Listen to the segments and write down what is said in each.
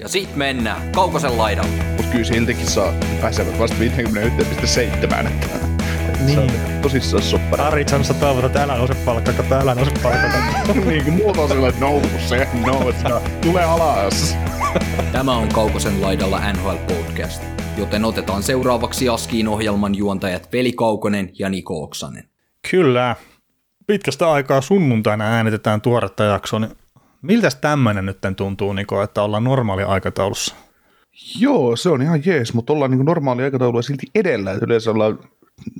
Ja sit mennään Kaukosen laidalle. Mutta kyllä siltikin saa pääsevät vasta 51,7. Että, niin. Tosissaan soppara. Ari Chansa toivotaan, että älä nouse palkkaa, älä nouse palkkaa. niin kuin muuta on sellainen, että nouse, nouse. Tule alas. Tämä on Kaukosen laidalla NHL Podcast, joten otetaan seuraavaksi Askiin ohjelman juontajat Veli Kaukonen ja Niko Oksanen. Kyllä. Pitkästä aikaa sunnuntaina äänitetään tuoretta jaksoa, niin miltäs tämmöinen nyt tuntuu, Niko, että ollaan normaali aikataulussa? Joo, se on ihan jees, mutta ollaan niin normaali aikataulua silti edellä. Että yleensä ollaan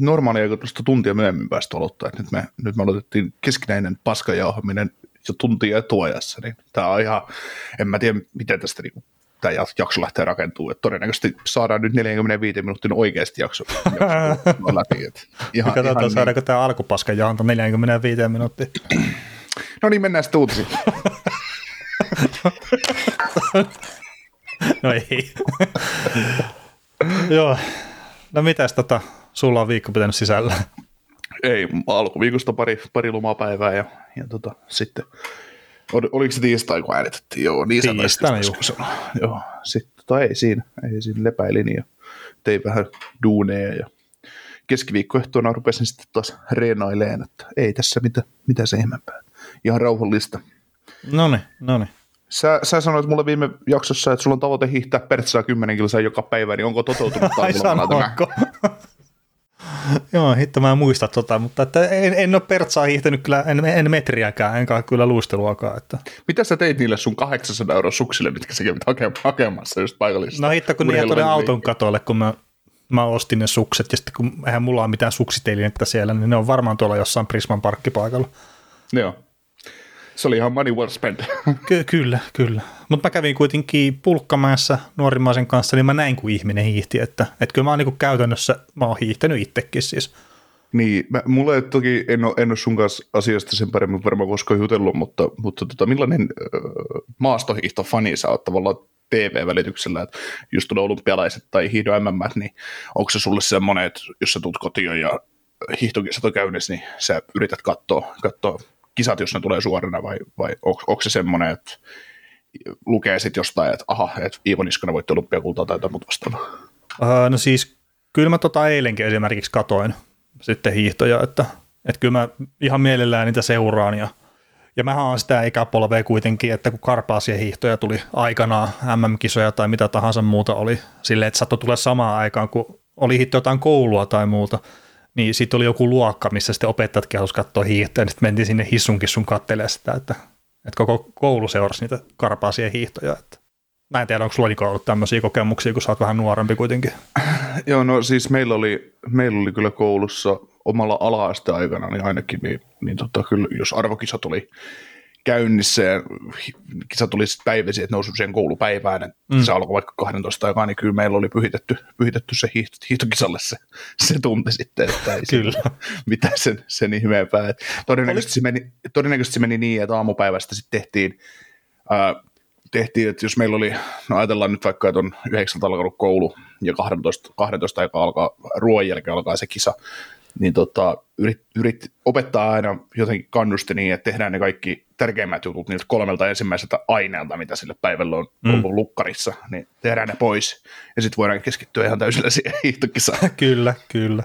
normaali aikataulusta tuntia myöhemmin päästä aloittaa. Nyt me, nyt me aloitettiin keskinäinen paskajauhaminen jo tuntia etuajassa, niin tämä on ihan, en mä tiedä miten tästä niin tämä jakso lähtee rakentuu. Että todennäköisesti saadaan nyt 45 minuutin oikeasti jakso, jakso läpi. Että ihan, Katsotaan, ihan saadaanko niin. tämä alkupaska jaonta 45 minuuttia. No niin, mennään sitten uutisiin. no ei. Joo. No mitäs tota, sulla on viikko pitänyt sisällä? Ei, alkuviikosta pari, pari lomapäivää ja, ja tota, sitten, ol, oliko se tiistai, kun äänitettiin? Joo, niin Tiistaina, Joo, sitten tota, ei siinä, ei siinä lepäilin ja tein vähän duuneja ja keskiviikkoehtoona rupesin sitten taas reenaileen, että ei tässä mitä, mitä se ihmeempää. Ihan rauhallista. No niin, no niin. Sä, sä sanoit mulle viime jaksossa, että sulla on tavoite hiihtää pertsaa 10 kilsaa joka päivä, niin onko toteutunut sanoiko? Joo, hitto mä en muista tota, mutta että en, en ole pertsaa hiihtänyt kyllä, en, en metriäkään, enkä kyllä luisteluakaan. Että. Mitä sä teit niille sun 800 euroa suksille, mitkä sä kävit hakemassa just paikallisesta? No hitto, kun niitä tuli auton katolle, kun mä, mä ostin ne sukset, ja sitten kun eihän mulla ole mitään suksiteilinettä siellä, niin ne on varmaan tuolla jossain Prisman parkkipaikalla. Joo se oli ihan money well spent. Ky- kyllä, kyllä. Mutta mä kävin kuitenkin pulkkamäessä nuorimmaisen kanssa, niin mä näin, kun ihminen hiihti. Että, että kyllä mä oon niin käytännössä, mä oon hiihtänyt itsekin siis. Niin, mä, mulle toki en ole, en ole sun kanssa asiasta sen paremmin varmaan koskaan jutellut, mutta, mutta tota, millainen äh, maastohiihtofani sä oot tavallaan TV-välityksellä, että just tulee olympialaiset tai hiihdon MM, niin onko se sulle semmoinen, että jos sä tulet kotiin ja hiihtokisat on käynnissä, niin sä yrität katsoa, katsoa kisat, jos ne tulee suorana, vai, vai onko, onko se semmoinen, että lukee sitten jostain, että aha, että Iivo Niskanen voitti olympiakultaa tai jotain muuta no siis, kyllä mä tota eilenkin esimerkiksi katoin sitten hiihtoja, että, että kyllä mä ihan mielellään niitä seuraan ja ja mä oon sitä ikäpolvea kuitenkin, että kun Karpaasien hiihtoja tuli aikanaan, MM-kisoja tai mitä tahansa muuta oli, silleen, että saattoi tulla samaan aikaan, kun oli hitto jotain koulua tai muuta, niin sitten oli joku luokka, missä sitten opettajatkin halusivat katsoa hiihtoja, niin sitten mentiin sinne hissunkin sun kattelemaan sitä, että, että koko koulu seurasi niitä karpaasien hiihtoja. Että. Mä en tiedä, onko sulla niinku ollut tämmöisiä kokemuksia, kun sä oot vähän nuorempi kuitenkin. Joo, no siis meillä oli, meillä oli kyllä koulussa omalla ala aikana, niin ainakin, niin, niin tota, kyllä jos arvokisat oli käynnissä ja kisa tuli sitten päiväisiin, että nousi siihen koulupäivään, että mm. se alkoi vaikka 12 aikaa, niin kyllä meillä oli pyhitetty, pyhitetty se hiihtokisalle se, se tunti sitten, että ei kyllä. mitä sen, sen ihmeempää. Että todennäköisesti, se meni, todennäköisesti se meni niin, että aamupäivästä sitten tehtiin, ää, tehtiin, että jos meillä oli, no ajatellaan nyt vaikka, että on 9 alkanut koulu ja 12, 12 aikaa alkaa, ruoan jälkeen alkaa se kisa, niin tota, yrit, yrit opettaa aina jotenkin kannusti niin, että tehdään ne kaikki tärkeimmät jutut niiltä kolmelta ensimmäiseltä aineelta, mitä sille päivällä on mm. ollut lukkarissa, niin tehdään ne pois, ja sitten voidaan keskittyä ihan täysillä siihen hiihtokisaan. kyllä, kyllä.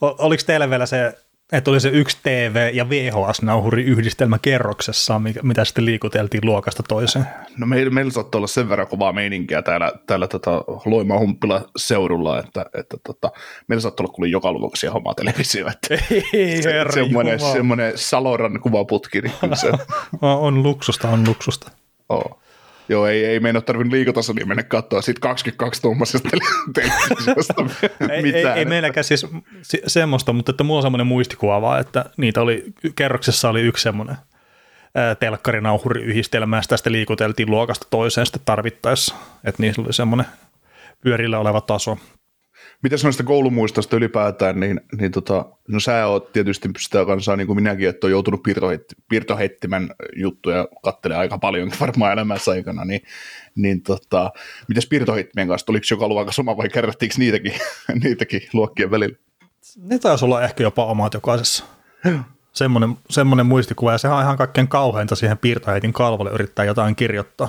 O- oliko teillä vielä se että oli se yksi TV- ja VHS-nauhuri yhdistelmä kerroksessa, mitä sitten liikuteltiin luokasta toiseen. No meillä, meillä saattoi olla sen verran kovaa meininkiä täällä, täällä tota Loima Humppila seudulla, että, että tota, meillä saattoi olla kuule joka luokassa hommaa televisio. Että Ei, se, semmoinen, semmoinen Saloran kuvaputki. Niin se. on luksusta, on luksusta. Oh. Joo, ei, ei meidän ole tarvinnut liikotasolla mennä katsoa siitä 22 tuommoisesta televisiosta ei, ei, ei, meilläkään siis semmoista, mutta että mulla on semmoinen muistikuva vaan, että niitä oli, kerroksessa oli yksi semmoinen telkkarinauhuriyhdistelmä, ja sitä sitten liikuteltiin luokasta toiseen sitten tarvittaessa, että niissä oli semmoinen pyörillä oleva taso. Mitäs noista koulumuistosta ylipäätään, niin, niin tota, no sä oot tietysti sitä kanssa, niin kuin minäkin, että on joutunut piirtoheit, piirtoheittimen juttuja kattelee aika paljon varmaan elämässä aikana, niin, niin tota, mitäs piirtoheittimien kanssa, oliko joka luokka sama vai kerrattiinko niitäkin, niitäkin luokkien välillä? Ne taisi olla ehkä jopa omat jokaisessa. semmoinen, semmoinen muistikuva, ja sehän on ihan kaikkein kauheinta siihen piirtoheitin kalvolle yrittää jotain kirjoittaa.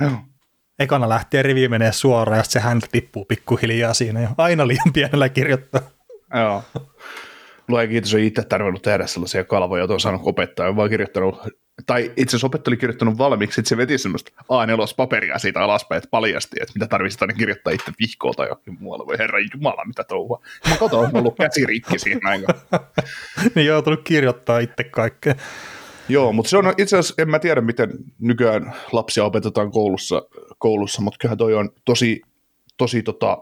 Joo. Ekana lähtee rivi menee suoraan, ja se häntä tippuu pikkuhiljaa siinä, ja aina liian pienellä kirjoittaa. Joo. Lue kiitos, on itse tarvinnut tehdä sellaisia kalvoja, joita on saanut opettaa. On vaan kirjoittanut, tai itse asiassa opettaja oli kirjoittanut valmiiksi, että se veti semmoista A4-paperia siitä alaspäin, että paljasti, että mitä tarvitsisi aina kirjoittaa itse vihkoa tai jokin muualla. Voi herra jumala, mitä touhua. Mä katon, on ollut käsirikki siinä näin. niin joutunut kirjoittaa itse kaikkea. Joo, mutta se on itse asiassa, en mä tiedä miten nykyään lapsia opetetaan koulussa, koulussa mutta kyllähän toi on tosi, tosi tota,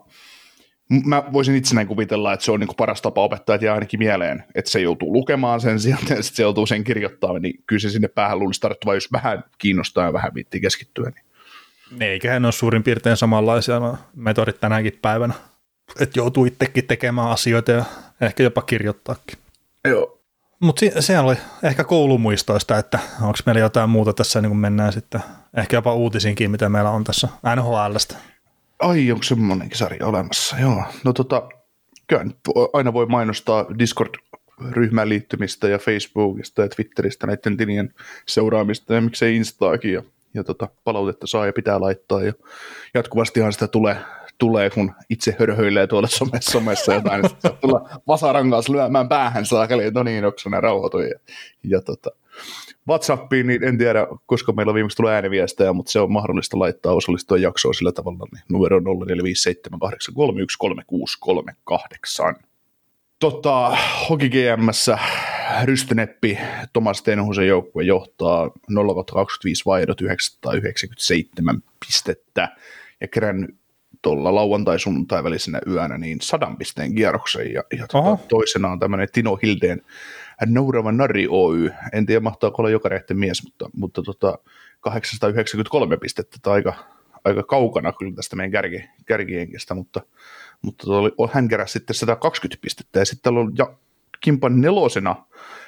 mä voisin itse näin kuvitella, että se on niin paras tapa opettaa, että jää ainakin mieleen, että se joutuu lukemaan sen sieltä ja sitten se joutuu sen kirjoittamaan, niin kyllä se sinne päähän luulisi tarttua, jos vähän kiinnostaa ja vähän viittii keskittyä. Niin. Eiköhän ole suurin piirtein samanlaisia no, metodit tänäkin päivänä, että joutuu itsekin tekemään asioita ja ehkä jopa kirjoittaakin. Joo. Mutta se, oli ehkä koulumuistoista, että onko meillä jotain muuta tässä, niin kun mennään sitten ehkä jopa uutisinkin, mitä meillä on tässä NHLstä. Ai, onko semmoinenkin sarja olemassa? Joo. No tota, kyllä aina voi mainostaa Discord-ryhmään liittymistä ja Facebookista ja Twitteristä näiden tilien seuraamista ja miksei Instaakin ja, ja tota, palautetta saa ja pitää laittaa ja jatkuvastihan sitä tulee, tulee kun itse hörhöilee tuolla somessa, somessa jotain, niin sitten tulla vasaran kanssa lyömään päähän saakeli, no niin, onko ne rauhoitui? Ja, ja tota, WhatsAppiin, niin en tiedä, koska meillä on viimeksi tullut ääniviestejä, mutta se on mahdollista laittaa osallistua jaksoon sillä tavalla, niin numero on 0457831638. Tota, Hoki GMssä Rystyneppi Tomas Tenhusen joukkue johtaa 0 25 vaihdot 997 pistettä. Ja kerännyt tuolla lauantai-sunnuntai välisenä yönä niin sadan pisteen kierroksen ja, ja tota, toisena on tämmöinen Tino Hildeen Nourava Nari Oy. En tiedä, mahtaako olla joka rehti mies, mutta, mutta tota, 893 pistettä, tai aika, aika kaukana kyllä tästä meidän kärki, kärkienkestä, mutta, mutta oli, hän keräsi sitten 120 pistettä, ja sitten täällä on ja, Kimpan nelosena,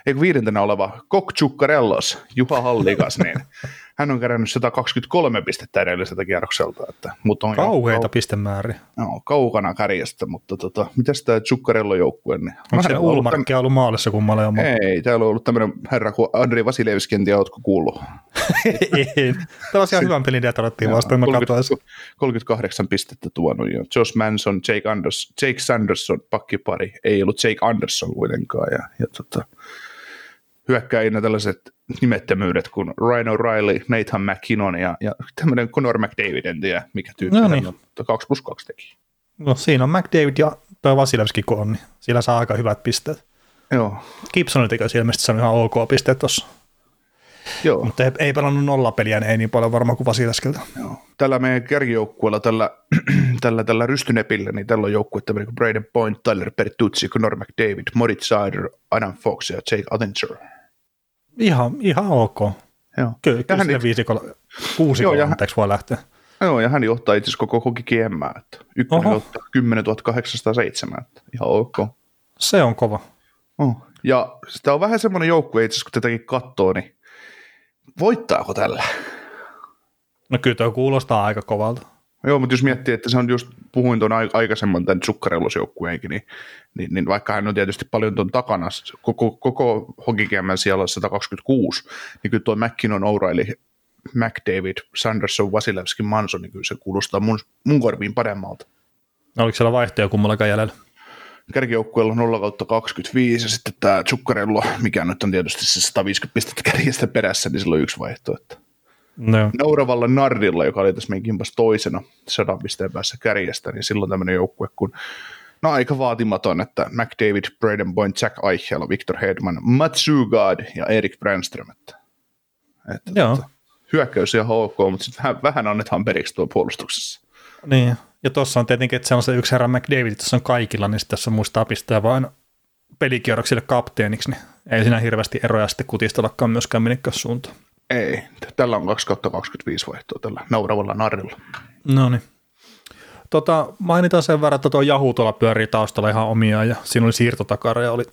eikö viidentenä oleva Kok Chukkarellos, Juha Hallikas, niin hän on kerännyt 123 pistettä edelliseltä kierrokselta. Että, mutta on Kauheita kau- pistemääriä. No, kaukana kärjestä, mutta tota, mitäs tämä Chukkarello joukkue? Niin, Onko se Ulmarkki ollut maalissa kummalle on? Ei, täällä on ollut tämmöinen herra kuin Andri Vasilevski, en tiedä, oletko kuullut? Ei, tämä on ihan hyvän pelin detarottiin vastaan, 30, 38 pistettä tuonut, ja Josh Manson, Jake, Anders, Jake Sanderson, pakkipari, ei ollut Jake Anderson kuitenkaan, ja, ja tota, hyökkäinä tällaiset nimettömyydet kuin Ryan O'Reilly, Nathan McKinnon ja, ja tämmöinen Conor McDavid, en tiedä mikä tyyppi no niin. on, mutta 2 plus 2 teki. No siinä on McDavid ja tuo Vasilevski kun on, niin sillä saa aika hyvät pisteet. Joo. Gibson teki ilmeisesti saanut ihan ok pisteet tuossa. Joo. Mutta ei, ei pelannut nollapeliä, niin ei niin paljon varmaan kuin Vasilevskilta. Joo. Tällä meidän kärkijoukkueella, tällä, tällä, tällä rystynepillä, niin tällä on joukkue tämmöinen kuin Braden Point, Tyler Pertuzzi, Conor McDavid, Moritz Sider, Adam Fox ja Jake Attinger. Ihan, ihan ok. Joo. Kyllä, kyllä hän, viisikolla, kuusikolla, joo, anteeksi, voi lähteä. Joo, ja hän johtaa itse asiassa koko hoki GM, että ykkönen johtaa 10 807, että ihan ok. Se on kova. Oh. Ja sitä on vähän semmoinen joukkue itse asiassa, kun tätäkin katsoo, niin voittaako tällä? No kyllä tuo kuulostaa aika kovalta. Joo, mutta jos miettii, että se on just, puhuin tuon aikaisemman tämän Zuccarellos-joukkueenkin, niin, niin, niin, vaikka hän on tietysti paljon tuon takana, koko, koko hokikemmän siellä 126, niin kyllä tuo McKinnon, O'Reilly, McDavid, Sanderson, Vasilevski, Manson, niin kyllä se kuulostaa mun, mun korviin paremmalta. Oliko siellä vaihtoja kummallakaan jäljellä? Kärkijoukkueella 0 kautta 25 ja sitten tämä Zuccarello, mikä nyt on tietysti se 150 pistettä kärjestä perässä, niin sillä on yksi vaihtoehto. No. Nauravalla Nardilla, joka oli tässä meidän kimpas toisena sadan pisteen päässä kärjestä, niin silloin tämmöinen joukkue kun no aika vaatimaton, että McDavid, Braden Point, Jack Eichel, Victor Hedman, Matsugad ja Erik Brandström. Että, että Joo. Että, hyökkäys ihan ok, mutta sitten vähän, vähän annetaan periksi tuo puolustuksessa. Niin, ja tuossa on tietenkin, että se on se yksi herra McDavid, tässä on kaikilla, niin tässä muistaa pistää vain pelikierroksille kapteeniksi, niin ei siinä hirveästi eroja sitten kutistellakaan myöskään minnekään suuntaan. Ei, tällä on 2 25 vaihtoa tällä nauravalla narilla. No niin. tota, mainitaan sen verran, että tuo Yahoo tuolla pyörii taustalla ihan omia ja siinä oli siirtotakara ja oli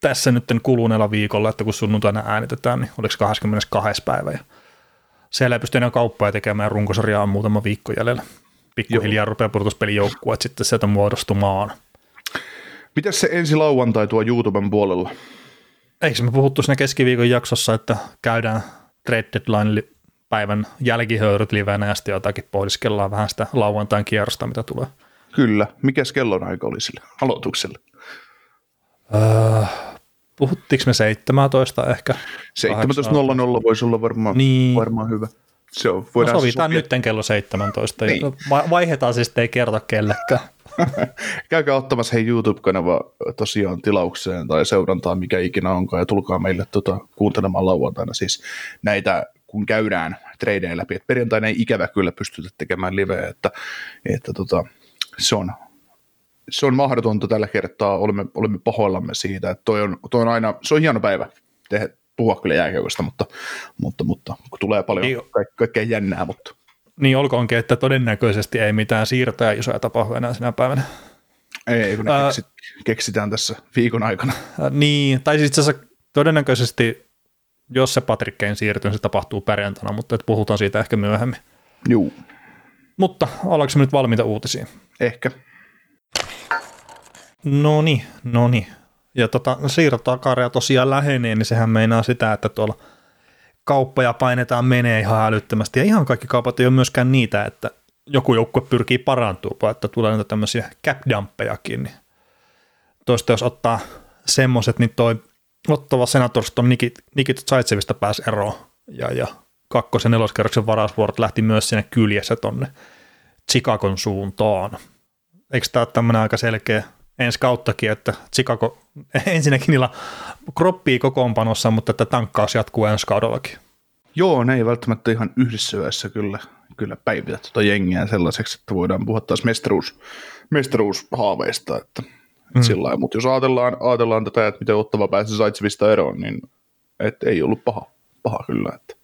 tässä nyt kuluneella viikolla, että kun sunnuntaina äänitetään, niin oliko 22. päivä ja siellä ei pysty enää kauppaa tekemään ja runkosarjaa on muutama viikko jäljellä. Pikkuhiljaa rupeaa pudotuspelijoukkueet sitten sieltä muodostumaan. Mitäs se ensi lauantai tuo YouTuben puolella? Eikö me puhuttu siinä keskiviikon jaksossa, että käydään trade deadline päivän jälkihöyryt livenä ja sitten jotakin pohdiskellaan vähän sitä lauantain kierrosta, mitä tulee. Kyllä. Mikä kellonaika oli sille aloitukselle? Öö, puhuttiinko me 17 ehkä? 17.00 voisi olla varmaan, niin. varmaan hyvä. Se on, voidaan no sovitaan nyt kello 17 niin. vaihdetaan siis, ei kerta kellekään. Käykää ottamassa hei YouTube-kanava tosiaan tilaukseen tai seurantaan, mikä ikinä onkaan, ja tulkaa meille tota, kuuntelemaan lauantaina siis näitä, kun käydään tradeja läpi. Et perjantaina ei ikävä kyllä pystytä tekemään liveä, että, että tota, se, on, se on mahdotonta tällä kertaa, olemme, olemme pahoillamme siitä, että toi on, toi on aina, se on hieno päivä tehdä, puhua kyllä jääkiekosta, mutta, mutta, mutta kun tulee paljon niin. kaik- kaikkea jännää, mutta niin olkoonkin, että todennäköisesti ei mitään siirtoja isoja tapahdu enää sinä päivänä. Ei, kun ne äh, keksit, keksitään tässä viikon aikana. Äh, niin, tai siis itse asiassa todennäköisesti, jos se Patrick Kane siirtyy, se tapahtuu perjantaina, mutta et puhutaan siitä ehkä myöhemmin. Juu. Mutta ollaanko me nyt valmiita uutisiin? Ehkä. No niin, no niin. Ja tota, siirtotakaria tosiaan lähenee, niin sehän meinaa sitä, että tuolla – kauppoja painetaan menee ihan älyttömästi. Ja ihan kaikki kaupat ei ole myöskään niitä, että joku joukkue pyrkii parantumaan, että tulee näitä tämmöisiä cap. Niin toista jos ottaa semmoiset, niin toi Ottava Senators on Nikit, Nikit Zaitsevista pääsi eroon. Ja, ja kakkos- ja neloskerroksen varausvuorot lähti myös sinne kyljessä tonne Chicagon suuntaan. Eikö tämä ole tämmöinen aika selkeä ensi kauttakin, että Chicago ensinnäkin niillä kroppii kokoonpanossa, mutta että tankkaus jatkuu ensi kaudellakin. Joo, ne ei välttämättä ihan yhdessä yössä kyllä, kyllä päivitä tuota jengiä sellaiseksi, että voidaan puhua taas mestaruus, mestaruushaaveista, että, mm. sillä mutta jos ajatellaan, ajatellaan tätä, että miten ottava pääsi Saitsevista eroon, niin et ei ollut paha, paha kyllä. Että.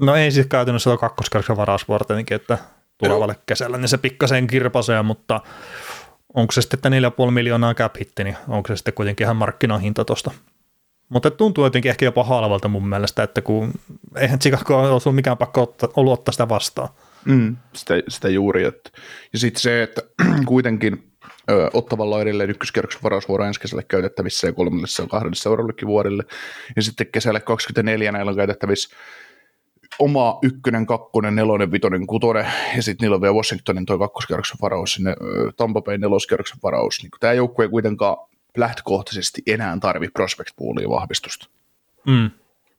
No ei siis käytännössä ole kakkoskerroksen varausvuoro että tulevalle kesällä, niin se pikkasen kirpasee, mutta onko se sitten, että 4,5 miljoonaa cap hitti, niin onko se sitten kuitenkin ihan markkinahinta tuosta. Mutta tuntuu jotenkin ehkä jopa halvalta mun mielestä, että kun eihän Chicago ole ollut mikään pakko ottaa, ollut ottaa sitä vastaan. Mm, sitä, sitä juuri. Että. Ja sitten se, että kuitenkin ö, ottavalla edelleen ykköskierroksen varausvuoro ensi kesälle käytettävissä ja kolmelle ja kahdelle seuraavalle vuodelle. Ja sitten kesällä 24 näillä on käytettävissä oma ykkönen, kakkonen, nelonen, vitonen, kutonen, ja sitten niillä on vielä Washingtonin toi kakkoskerroksen varaus, sinne Tampa Bay neloskerroksen varaus. Niin tämä joukkue ei kuitenkaan lähtökohtaisesti enää tarvi prospect poolia vahvistusta. Mm.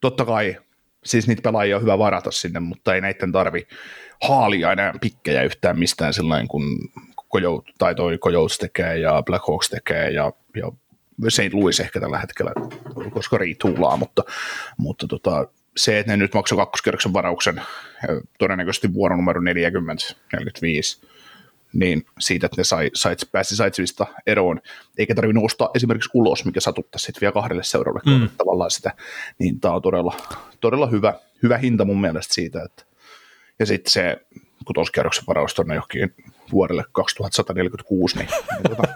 Totta kai, siis niitä pelaajia on hyvä varata sinne, mutta ei näiden tarvi haalia enää pikkejä yhtään mistään sellainen kuin Kojout, tai toi Coyotes tekee ja Black Hawks tekee ja, ja St. Louis ehkä tällä hetkellä, koska riituulaa, mutta, mutta tota, se, että ne nyt maksoi kakkoskerroksen varauksen todennäköisesti vuoronumero 40-45, niin siitä, että ne sai, sai, pääsi saitsevista eroon, eikä tarvinnut nostaa esimerkiksi ulos, mikä satuttaa sitten vielä kahdelle seuraavalle mm. tavallaan sitä, niin tämä on todella, todella hyvä, hyvä hinta mun mielestä siitä, että ja sitten se kutoskerroksen varaus tuonne johonkin vuodelle 2146, niin, niin, tota,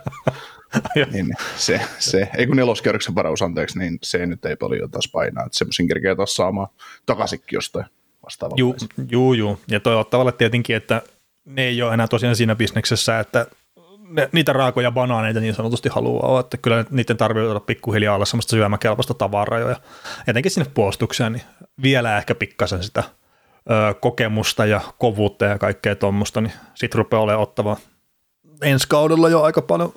niin se, se, ei kun neloskerroksen varaus, anteeksi, niin se nyt ei paljon taas painaa, että semmoisen kerkeä taas saamaan takaisinkin jostain vastaavalla. Juu, juu, juu, ja toivottavasti tietenkin, että ne ei ole enää tosiaan siinä bisneksessä, että ne, niitä raakoja banaaneita niin sanotusti haluaa, että kyllä niiden tarvitsee olla pikkuhiljaa olla semmoista syömäkelpoista tavaraa ja etenkin sinne puolustukseen, niin vielä ehkä pikkasen sitä ö, kokemusta ja kovuutta ja kaikkea tuommoista, niin sitten rupeaa olemaan ottava ensi kaudella jo aika paljon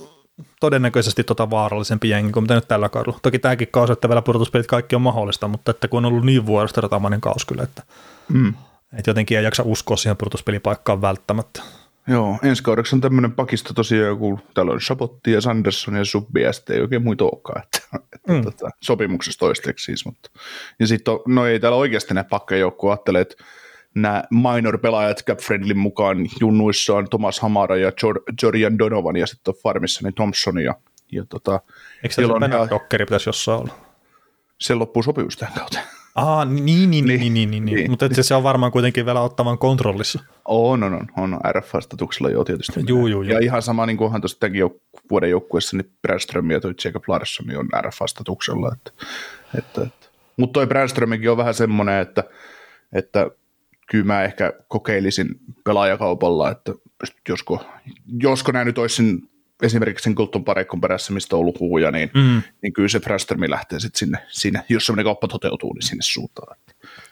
todennäköisesti tota vaarallisempi jengi kuin mitä nyt tällä kaudella. Toki tämäkin kausi, että vielä pudotuspelit kaikki on mahdollista, mutta että kun on ollut niin vuoristoratamainen kausi kyllä, että, mm. että jotenkin ei jaksa uskoa siihen pudotuspelipaikkaan välttämättä. Joo, ensi kaudeksi on tämmöinen pakisto tosiaan joku, täällä on Shabotti ja Sanderson ja Subbi ja sitten ei oikein muita olekaan, että, että mm. tota, sopimuksessa toisteksi siis, mutta ja sitten no ei täällä oikeasti ne pakkejoukkue ajattelee, että nämä minor-pelaajat Cap Friendlin mukaan junnuissa on Thomas Hamara ja Jorian Donovan ja sitten on farmissa niin Thompson ja, ja tota, Eikö se ihan... dokkeri pitäisi jossain olla? Se loppuu sopimus tähän kautta. Aa, niin, niin, niin, niin, niin, niin, niin. Niin. mutta se on varmaan kuitenkin vielä ottavan kontrollissa. On, on, on, on RF-vastatuksella jo tietysti. Juu, juu, juu. Ja ihan sama, niin kuin onhan tuossa tämänkin jouk- vuoden joukkueessa, niin Brandström ja toi Jacob Larsson on RF-vastatuksella. Että, että, että. Mutta toi Brandströmikin on vähän semmoinen, että, että kyllä mä ehkä kokeilisin pelaajakaupalla, että josko, josko nämä nyt olisi esimerkiksi sen Kulton pareikon perässä, mistä on ollut huuja, niin, mm. niin kyllä se Brandströmi lähtee sitten sinne, sinne, jos semmoinen kauppa toteutuu, niin sinne suuntaan.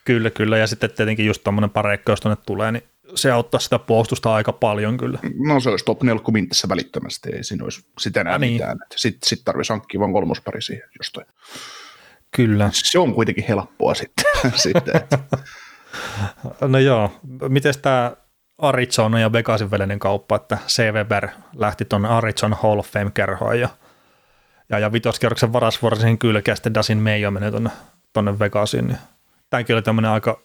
Kyllä, kyllä. Ja sitten tietenkin just tuommoinen pareikko, jos tuonne tulee, niin se auttaa sitä puolustusta aika paljon kyllä. No se olisi top 4 tässä välittömästi, ei siinä olisi sitä enää Ah, niin. mitään. Sitten sit tarvitsisi hankkia vain kolmospari siihen jostain. Kyllä. Se on kuitenkin helppoa sitten. sitten että. No joo, miten tämä Arizona ja Vegasin välinen kauppa, että C. Weber lähti tuonne Arizona Hall of Fame-kerhoon ja, ja, ja vitoskierroksen varasvuoroisen kylkeä sitten Dasin Meijo menee tuonne, tuonne Vegasiin. Niin tämäkin oli tämmöinen aika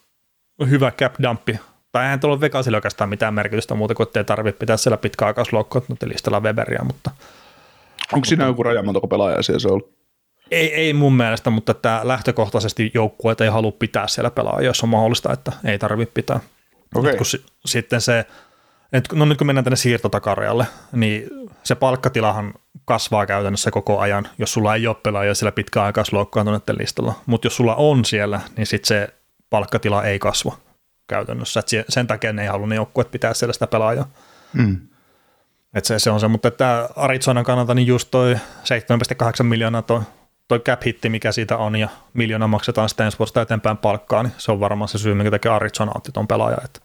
hyvä cap dumpi. Tai eihän tuolla Vegasilla oikeastaan mitään merkitystä muuta kuin, että ei tarvitse pitää siellä pitkäaikaisloukkoa, mutta listalla Weberia, mutta Onko siinä joku raja, montako pelaajaa siellä se on ollut? Ei, ei mun mielestä, mutta että lähtökohtaisesti joukkueet ei halua pitää siellä pelaajia, jos on mahdollista, että ei tarvitse pitää. Okei. Nyt kun si- sitten se, et, no nyt kun mennään tänne siirtotakarealle, niin se palkkatilahan kasvaa käytännössä koko ajan, jos sulla ei ole pelaajia siellä pitkäaikaisloukkaantuneiden listalla. Mutta jos sulla on siellä, niin sitten se palkkatila ei kasva käytännössä. Et se- sen takia ne ei halua ne joukkueet pitää siellä sitä pelaajaa. Mm. Et se, se on se, mutta että Arizonan kannalta niin just toi 7,8 miljoonaa toi, toi cap hitti, mikä siitä on, ja miljoona maksetaan sitten ensi vuodesta eteenpäin palkkaa, niin se on varmaan se syy, minkä takia Arizona otti ton pelaajan. Että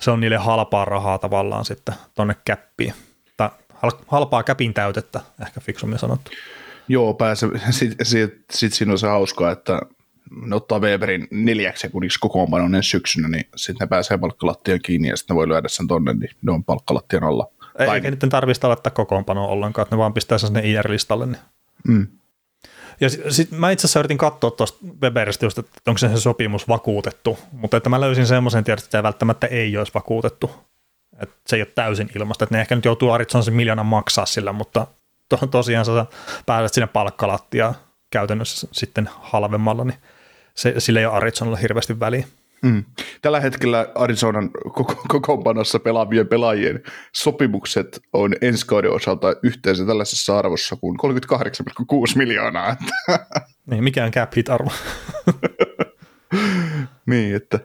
se on niille halpaa rahaa tavallaan sitten tonne käppiin. Tai hal- halpaa käpin täytettä, ehkä fiksummin sanottu. Joo, pääse. Sitten sit, sit siinä on se hauskaa, että ne ottaa Weberin neljäksi sekunniksi kokoonpanon ensi syksynä, niin sitten ne pääsee palkkalattian kiinni ja sitten ne voi lyödä sen tonne, niin ne on palkkalattian alla. Ei, Tai- eikä niiden tarvista laittaa kokoonpanoa ollenkaan, että ne vaan pistää sen sinne IR-listalle. Niin. Mm. Ja sitten sit mä itse asiassa yritin katsoa tuosta Weberistä just, että onko se, se sopimus vakuutettu, mutta että mä löysin semmoisen tiedon, että sitä välttämättä ei olisi vakuutettu. Että se ei ole täysin ilmasta, että ne ehkä nyt joutuu Arizona sen miljoonan maksaa sillä, mutta to, tosiaan sä pääset sinne palkkalattia käytännössä sitten halvemmalla, niin se, sillä ei ole Arizonalla hirveästi väliä. Mm. Tällä hetkellä Arizonan koko, kokoonpanossa pelaavien pelaajien sopimukset on ensi kauden osalta yhteensä tällaisessa arvossa kuin 38,6 miljoonaa. Niin, mikä on cap hit arvo? niin, että,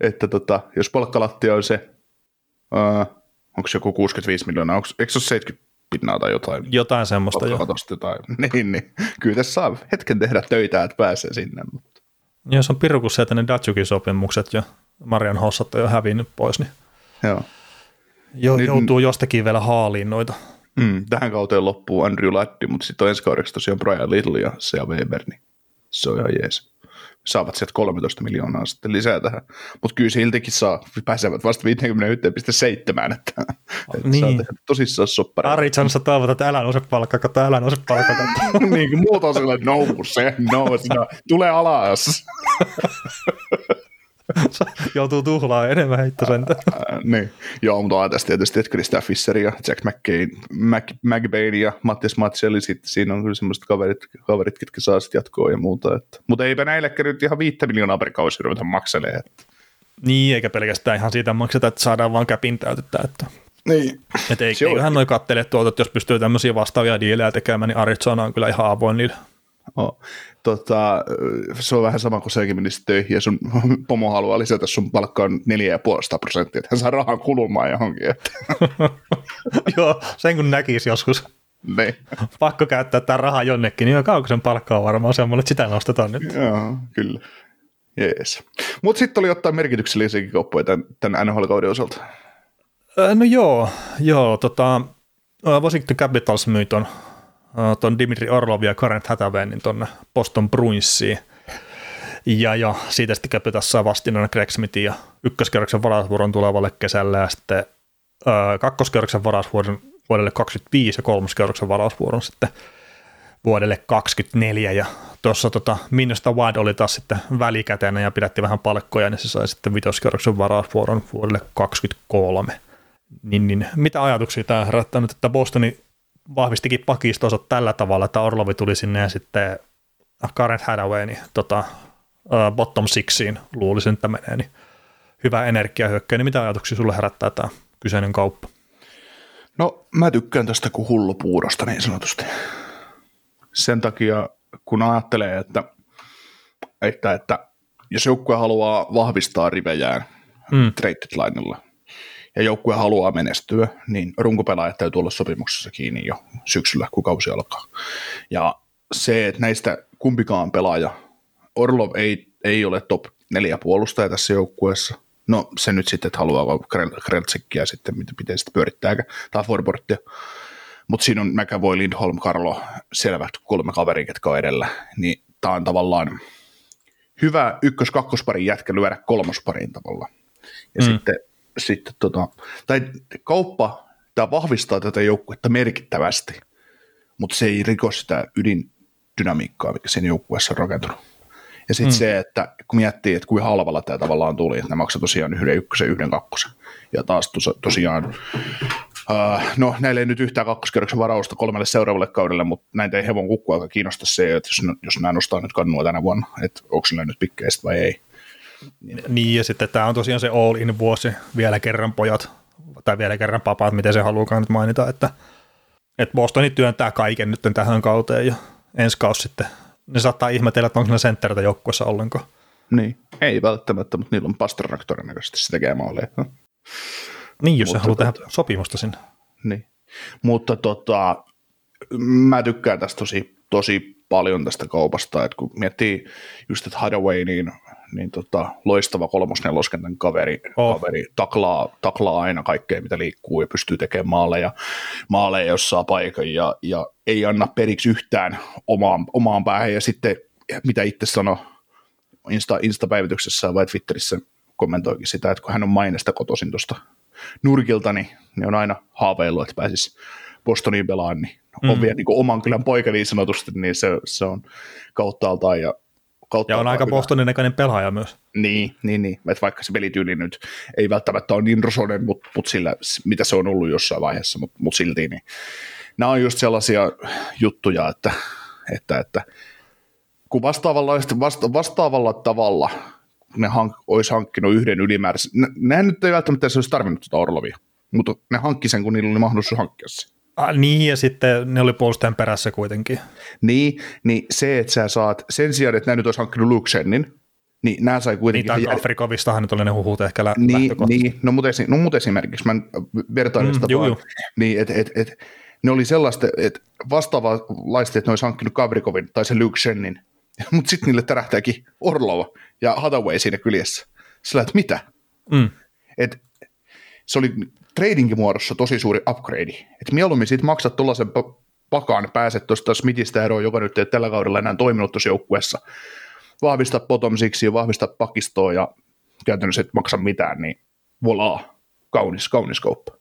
että tota, jos palkkalattia on se, uh, onko se joku 65 miljoonaa, onko, eikö se ole 70 pinnaa tai jotain? Jotain semmoista jo. Jotain. Niin, niin. Kyllä tässä saa hetken tehdä töitä, että pääsee sinne. Mutta. Jos on piru, kun sieltä ne Datsjukin sopimukset ja Marian Hossat on jo hävinnyt pois, niin Joo. jo, Nyt- joutuu jostakin vielä haaliin noita. Mm, tähän kauteen loppuu Andrew Laddy, mutta sitten on ensi kaudeksi tosiaan Brian Little ja Sea Weber, niin se on ihan jees. Saavat sieltä 13 miljoonaa sitten lisää tähän, mutta kyllä siltikin saa, pääsevät vasta 51,7, että, että Niin. saa tehdä tosissaan soppareita. Arizonassa toivotaan, että älä nouse palkkakatto, älä nouse palkkakatto. niin kuin muuta on sellainen, no se, no, sinä, tule alas. joutuu tuhlaa enemmän heittosentä. Ää, niin. Joo, mutta on tässä tietysti, että Krista Fischer ja Jack McCain, Mac, McBain ja Mattias Matselli, sitten siinä on kyllä semmoiset kaverit, kaverit ketkä saa sitten jatkoa ja muuta. Että. Mutta eipä näillekään nyt ihan viittä miljoonaa per kausi ruveta makselee. Että. Niin, eikä pelkästään ihan siitä makseta, että saadaan vaan käpin täytettä. Että, Niin. et ei, eiköhän noi kattele tuolta, että jos pystyy tämmöisiä vastaavia diilejä tekemään, niin Arizona on kyllä ihan avoin niillä. Oh. Tota, se on vähän sama kuin sekin menisi töihin ja sun pomo haluaa lisätä sun palkkaan 4,5 prosenttia, että hän saa rahan kulumaan johonkin. Että. Joo, sen kun näkisi joskus. niin. Pakko käyttää tämä raha jonnekin, niin Kaukosen palkka on varmaan semmoinen, että sitä nostetaan nyt. Joo, kyllä. Jees. Mutta sitten oli jotain merkityksellisiäkin kauppoja tämän, tämän NHL-kauden osalta. Ö, No joo, joo tota, ö, Washington Capitals myi ton, ton Dimitri Orlov ja Karen Hathawayn tuonne Boston Bruinsiin. Ja, ja siitä sitten Capitals saa vastinaan Greg Smithin ja ykköskerroksen varausvuoron tulevalle kesällä ja sitten ö, kakkoskerroksen varausvuoron vuodelle 25 ja kolmoskerroksen varausvuoron sitten vuodelle 24 ja tuossa tota, Minusta Wild oli taas sitten välikätenä ja pidätti vähän palkkoja, niin se sai sitten vitoskerroksen varausvuoron vuodelle 23. Niin, niin, mitä ajatuksia tämä herättää nyt, että Bostoni vahvistikin pakistonsa tällä tavalla, että Orlovi tuli sinne ja sitten Karen Hathaway niin, tota, uh, bottom sixiin luulisin, että menee, niin hyvä energiahyökkäys, niin mitä ajatuksia sulle herättää tämä kyseinen kauppa? No mä tykkään tästä kuin hullu puurosta niin sanotusti. Sen takia kun ajattelee, että, että, että jos joukkue haluaa vahvistaa rivejään mm. linella, ja joukkue haluaa menestyä, niin runkopelaajat täytyy olla sopimuksessa kiinni jo syksyllä, kun kausi alkaa. Ja se, että näistä kumpikaan pelaaja, Orlov ei, ei ole top neljä puolustaja tässä joukkueessa, no se nyt sitten, että haluaa Kreltsikkiä sitten, miten sitten pyörittääkö, tai Forbortia, mutta siinä on McAvoy, Lindholm, Karlo, selvät kolme kaveria, ketkä on edellä, niin tämä on tavallaan hyvä ykkös-kakkosparin jätkä lyödä kolmospariin tavallaan. Ja mm. sitten, sitten tota, tai kauppa, tämä vahvistaa tätä joukkuetta merkittävästi, mutta se ei riko sitä ydindynamiikkaa, mikä siinä joukkueessa on rakentunut. Ja sitten mm. se, että kun miettii, että kuinka halvalla tämä tavallaan tuli, että ne maksaa tosiaan yhden ykkösen, yhden kakkosen. Ja taas tos, tosiaan Uh, no, näillä ei nyt yhtään kakkoskerroksen varausta kolmelle seuraavalle kaudelle, mutta näitä ei hevon aika kiinnosta se, että jos, jos nämä nostaa nyt kannua tänä vuonna, että onko sillä nyt pikkeistä vai ei. Niin, niin, ja sitten tämä on tosiaan se all-in vuosi, vielä kerran pojat, tai vielä kerran papaat, miten se haluukaan nyt mainita, että, että Bostoni työntää kaiken nyt tähän kauteen, ja ensi kausi sitten, ne saattaa ihmetellä, että onko ne sentteritä joukkueessa ollenkaan. Niin, ei välttämättä, mutta niillä on Pasternak todennäköisesti se tekee maaleja. Niin, jos se haluaa tehdä sopimusta sinne. Niin. Mutta tota, mä tykkään tästä tosi, tosi paljon tästä kaupasta, että kun miettii just, että Hadaway, niin, niin tota, loistava kolmos-neloskentän kaveri, oh. kaveri taklaa, taklaa, aina kaikkea, mitä liikkuu ja pystyy tekemään maaleja, maaleja jos saa paikan ja, ja ei anna periksi yhtään omaan, omaan päähän ja sitten mitä itse sanoi Insta, Insta-päivityksessä vai Twitterissä kommentoikin sitä, että kun hän on mainesta kotoisin tuosta nurkilta, niin ne on aina haaveillut, että pääsisi Bostoniin pelaan, niin mm. on vielä niin kuin oman kylän poika niin sanotusti, niin se, se on kauttaaltaan ja kautta. Ja on aika Bostonin näköinen pelaaja myös. Niin, niin, niin. Että vaikka se pelityyli nyt ei välttämättä ole niin rosonen, mutta, mutta sillä, mitä se on ollut jossain vaiheessa, mutta, mutta silti, niin nämä on just sellaisia juttuja, että, että, että kun vastaavalla, vasta, vastaavalla tavalla ne hank, olisi hankkinut yhden ylimääräisen. Nehän nyt ei välttämättä olisi tarvinnut tuota Orlovia, mutta ne hankki sen, kun niillä oli mahdollisuus hankkia se. Ah, niin, ja sitten ne oli puolustajan perässä kuitenkin. Niin, niin se, että sä saat, sen sijaan, että nämä nyt olisi hankkinut Luxennin, niin nämä sai kuitenkin... Niin, Afrikovistahan nyt oli ne huhut ehkä lä- niin, niin, no mutta, esi- no mutta esimerkiksi, mä vertailen sitä mm, vaan, niin, että et, et, ne oli sellaista, että vastaavalaista, että ne olisi hankkinut Kabrikovin tai se Luxennin, mutta sitten niille tärähtääkin Orlova ja Hathaway siinä kyljessä. Sillä, että mitä? Mm. Et, se oli tradingin muodossa tosi suuri upgrade. Et mieluummin siitä maksat tuollaisen pakaan, pääset tuosta Smithistä eroon, joka nyt ei tällä kaudella enää toiminut tuossa joukkueessa. Vahvista bottom siksi, vahvista pakistoa ja käytännössä et maksa mitään, niin volaa, kaunis, kaunis kauppa.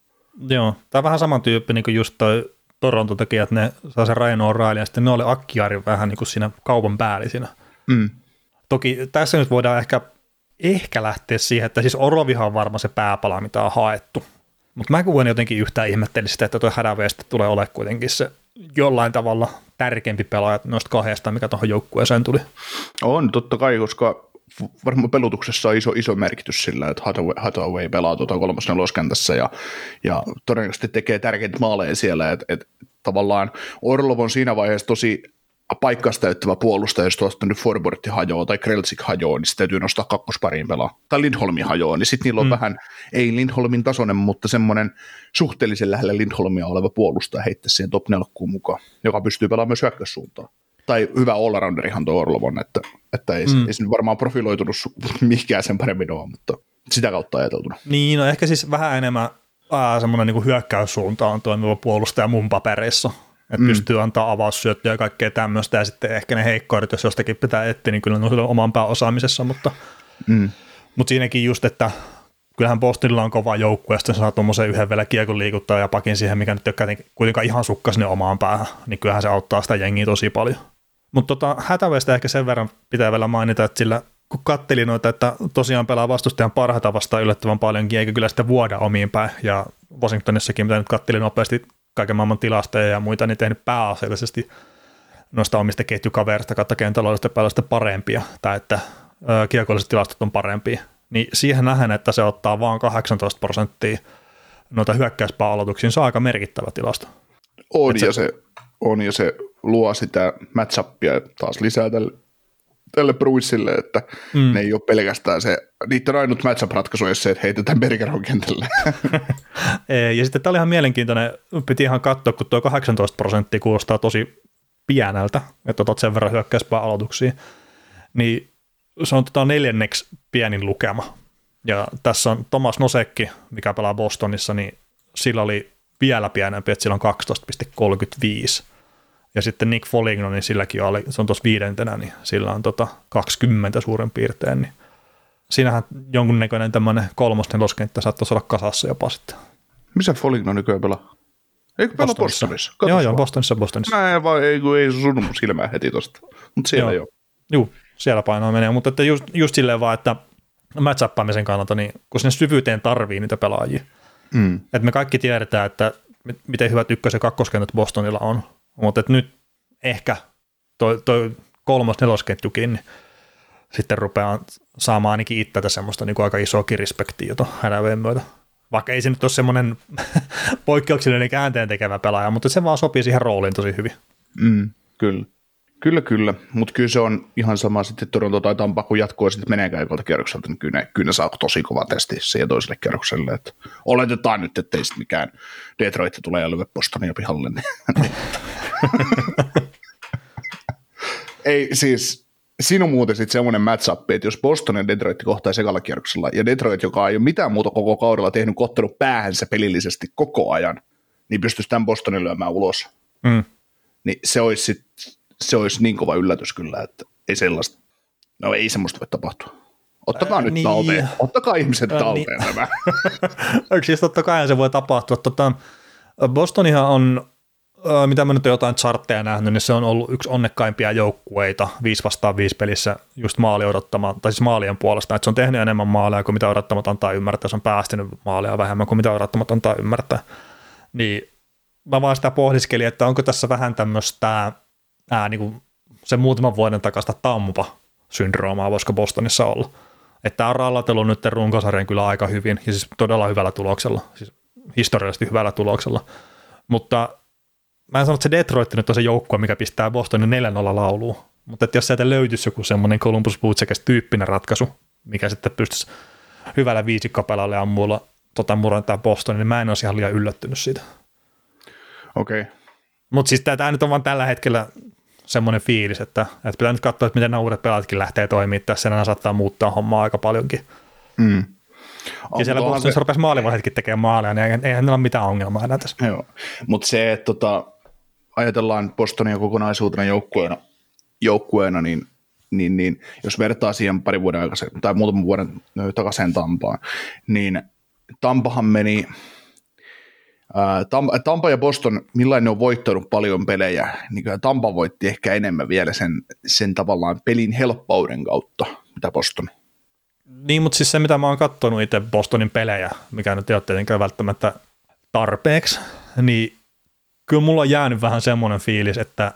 Joo, tämä on vähän samantyyppinen kuin just toi Toronto teki, että ne saa sen Ryan O'Reilly ja sitten ne oli Akkiari vähän niin kuin siinä kaupan päällisinä. Mm. Toki tässä nyt voidaan ehkä, ehkä lähteä siihen, että siis Orlovihan on varmaan se pääpala, mitä on haettu. Mutta mä kuvaan jotenkin yhtään ihmettelin sitä, että tuo hädäveestä tulee ole kuitenkin se jollain tavalla tärkeämpi pelaaja noista kahdesta, mikä tuohon joukkueeseen tuli. On, totta kai, koska varmaan pelutuksessa on iso, iso merkitys sillä, että Hathaway, Hathaway pelaa tuota kolmosneloskentässä ja, ja todennäköisesti tekee tärkeitä maaleja siellä, että et, tavallaan Orlov on siinä vaiheessa tosi paikkaista täyttävä puolustaja, jos tuosta nyt Forbortti hajoaa tai Kreltsik hajoaa, niin sitten täytyy nostaa kakkospariin pelaa. Tai Lindholmi hajoaa, niin sitten niillä on mm. vähän, ei Lindholmin tasoinen, mutta semmoinen suhteellisen lähellä Lindholmia oleva puolustaja heittää siihen top 4 mukaan, joka pystyy pelaamaan myös hyökkäyssuuntaan. Tai hyvä all-rounderihan tuo Orlovon, että, että ei, mm. ei se nyt varmaan profiloitunut mihinkään sen paremmin ole, mutta sitä kautta ajateltuna. Niin, no ehkä siis vähän enemmän semmoinen niin hyökkäyssuuntaan toimiva puolustaja mun papereissa, että mm. pystyy antaa avaussyöttöjä ja kaikkea tämmöistä, ja sitten ehkä ne heikkoudet, jos jostakin pitää etsiä, niin kyllä ne on oman pääosaamisessa, mutta, mm. mutta siinäkin just, että kyllähän Bostonilla on kova joukkue, ja sitten saa tuommoisen yhden vielä kiekon liikuttaa ja pakin siihen, mikä nyt ei kuitenkaan ihan sukka sinne omaan päähän, niin kyllähän se auttaa sitä jengiä tosi paljon. Mutta tota, hätäveistä ehkä sen verran pitää vielä mainita, että sillä kun kattelin noita, että tosiaan pelaa vastustajan parhaita vastaan yllättävän paljon, eikä kyllä sitten vuoda omiin päin, ja Washingtonissakin, mitä nyt kattelin nopeasti kaiken maailman tilastoja ja muita, niin tehnyt pääasiallisesti noista omista ketjukaverista kautta kentäloista pelasta parempia, tai että kiekolliset tilastot on parempia, niin siihen nähen, että se ottaa vain 18 prosenttia noita hyökkäyspää-aloituksiin, se on aika merkittävä tilasto. On, ja se, on, ja se luo sitä matchappia taas lisää tälle, tälle Bruinsille, että mm. ne ei ole pelkästään se, niiden ainut matchup-ratkaisu on se, että heitetään Bergeron kentälle. ja sitten tämä oli ihan mielenkiintoinen, piti ihan katsoa, kun tuo 18 prosenttia kuulostaa tosi pieneltä, että otat sen verran hyökkäyspää aloituksia, niin se on tota neljänneksi pienin lukema. Ja tässä on Thomas Nosekki, mikä pelaa Bostonissa, niin sillä oli vielä pienempi, että sillä on 12,35. Ja sitten Nick Foligno, niin silläkin oli, se on tuossa viidentenä, niin sillä on tota 20 suurin piirtein. Niin siinähän jonkunnäköinen tämmöinen kolmos neloskenttä saattaisi olla kasassa jopa sitten. Missä Foligno nykyään pelaa? Eikö pelaa Bostonissa? Bostonissa? joo, joo, Bostonissa, Bostonissa. Mä vaan, ei, kun ei sun silmää heti tosta, mutta siellä joo. jo. Joo, siellä painoa menee, mutta että just, just silleen vaan, että matchappaamisen kannalta, niin kun sinne syvyyteen tarvii niitä pelaajia. Mm. Että me kaikki tiedetään, että miten hyvät ykkös- ja kakkoskentät Bostonilla on, mutta nyt ehkä toi, toi kolmas nelosketjukin niin sitten rupeaa saamaan ainakin itseltä semmoista niin kuin aika isoa respektiä jota hänen myötä. Vaikka ei se nyt ole semmoinen poikkeuksellinen käänteen tekevä pelaaja, mutta se vaan sopii siihen rooliin tosi hyvin. Mm, kyllä. Kyllä, kyllä, mutta kyllä se on ihan sama sitten Toronto tai Tampa, kun jatkuu ja sitten menee käykolta kierrokselta, niin kyllä ne, kyllä ne saa tosi kova testi siihen toiselle kierrokselle. Että oletetaan nyt, että ei sitten mikään Detroit tulee ja lyö Bostonia pihalle. Niin. ei siis, siinä on muuten sitten semmoinen match että jos Boston ja Detroit kohtaa sekalla kierroksella, ja Detroit, joka ei ole mitään muuta koko kaudella tehnyt kottelun päähänsä pelillisesti koko ajan, niin pystyisi tämän Bostonin lyömään ulos. Mm. Niin se olisi sitten se olisi niin kova yllätys kyllä, että ei sellaista, no ei semmoista voi tapahtua. Ottakaa Ää, nyt niin. talteen, ottakaa ihmiset Ää, talteen niin. tämä. siis totta kai se voi tapahtua. Tota, Bostonihan on, mitä mä nyt olen jotain chartteja nähnyt, niin se on ollut yksi onnekkaimpia joukkueita 5 vastaan 5 pelissä just maali odottamaan, tai siis maalien puolesta, että se on tehnyt enemmän maaleja kuin mitä odottamat antaa ymmärtää, se on päästänyt maaleja vähemmän kuin mitä odottamat antaa ymmärtää. Niin mä vaan sitä pohdiskelin, että onko tässä vähän tämmöistä ää, niin kuin se muutaman vuoden takasta Tampa-syndroomaa voisiko Bostonissa olla. Että on rallatellut nyt runkosarjan kyllä aika hyvin ja siis todella hyvällä tuloksella, siis historiallisesti hyvällä tuloksella. Mutta mä en sano, että se Detroit nyt on se joukkue, mikä pistää Bostonin 4-0 lauluun. Mutta että jos sieltä löytyisi joku semmoinen Columbus Blue tyyppinen ratkaisu, mikä sitten pystyisi hyvällä viisikkopelalle ammulla tota murentaa Bostonin, niin mä en olisi ihan liian yllättynyt siitä. Okei. Okay. Mutta siis tämä nyt on vaan tällä hetkellä semmoinen fiilis, että, että pitää nyt katsoa, että miten nämä uudet pelaatkin lähtee toimimaan tässä, nämä saattaa muuttaa hommaa aika paljonkin. Mm. Ja siellä Bostonissa se... rupesi maalivahditkin tekemään maaleja, niin eihän, eihän ole mitään ongelmaa enää tässä. Joo, mutta se, että tota, ajatellaan Bostonia kokonaisuutena joukkueena, joukkueena niin, niin, niin, jos vertaa siihen pari vuoden aikaisemmin, tai muutaman vuoden takaisin Tampaan, niin Tampahan meni Tampa ja Boston, millainen ne on voittanut paljon pelejä, niin kyllä Tampa voitti ehkä enemmän vielä sen, sen tavallaan pelin helppouden kautta, mitä Boston. Niin, mutta siis se, mitä mä oon katsonut itse Bostonin pelejä, mikä nyt ei ole tietenkään välttämättä tarpeeksi, niin kyllä mulla on jäänyt vähän semmoinen fiilis, että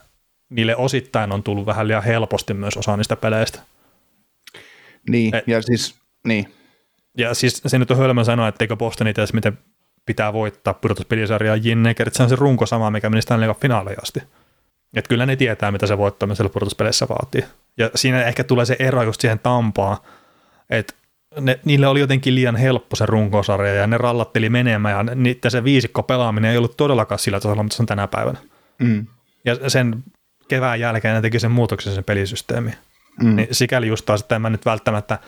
niille osittain on tullut vähän liian helposti myös osa niistä peleistä. Niin, Et, ja siis, niin. Ja siis se nyt on hölmö sanoa, etteikö Boston itse miten pitää voittaa pudotuspelisarjaa että se on se runko sama, mikä meni Stanley Cup finaaliin asti. Että kyllä ne tietää, mitä se voittamisella pudotuspeleissä vaatii. Ja siinä ehkä tulee se ero just siihen tampaan, että ne, niille oli jotenkin liian helppo se runkosarja ja ne rallatteli menemään ja niiden se viisikko pelaaminen ei ollut todellakaan sillä tasolla, mutta se on tänä päivänä. Mm. Ja sen kevään jälkeen ne teki sen muutoksen sen pelisysteemiin. Mm. Niin sikäli just taas, että en mä nyt välttämättä –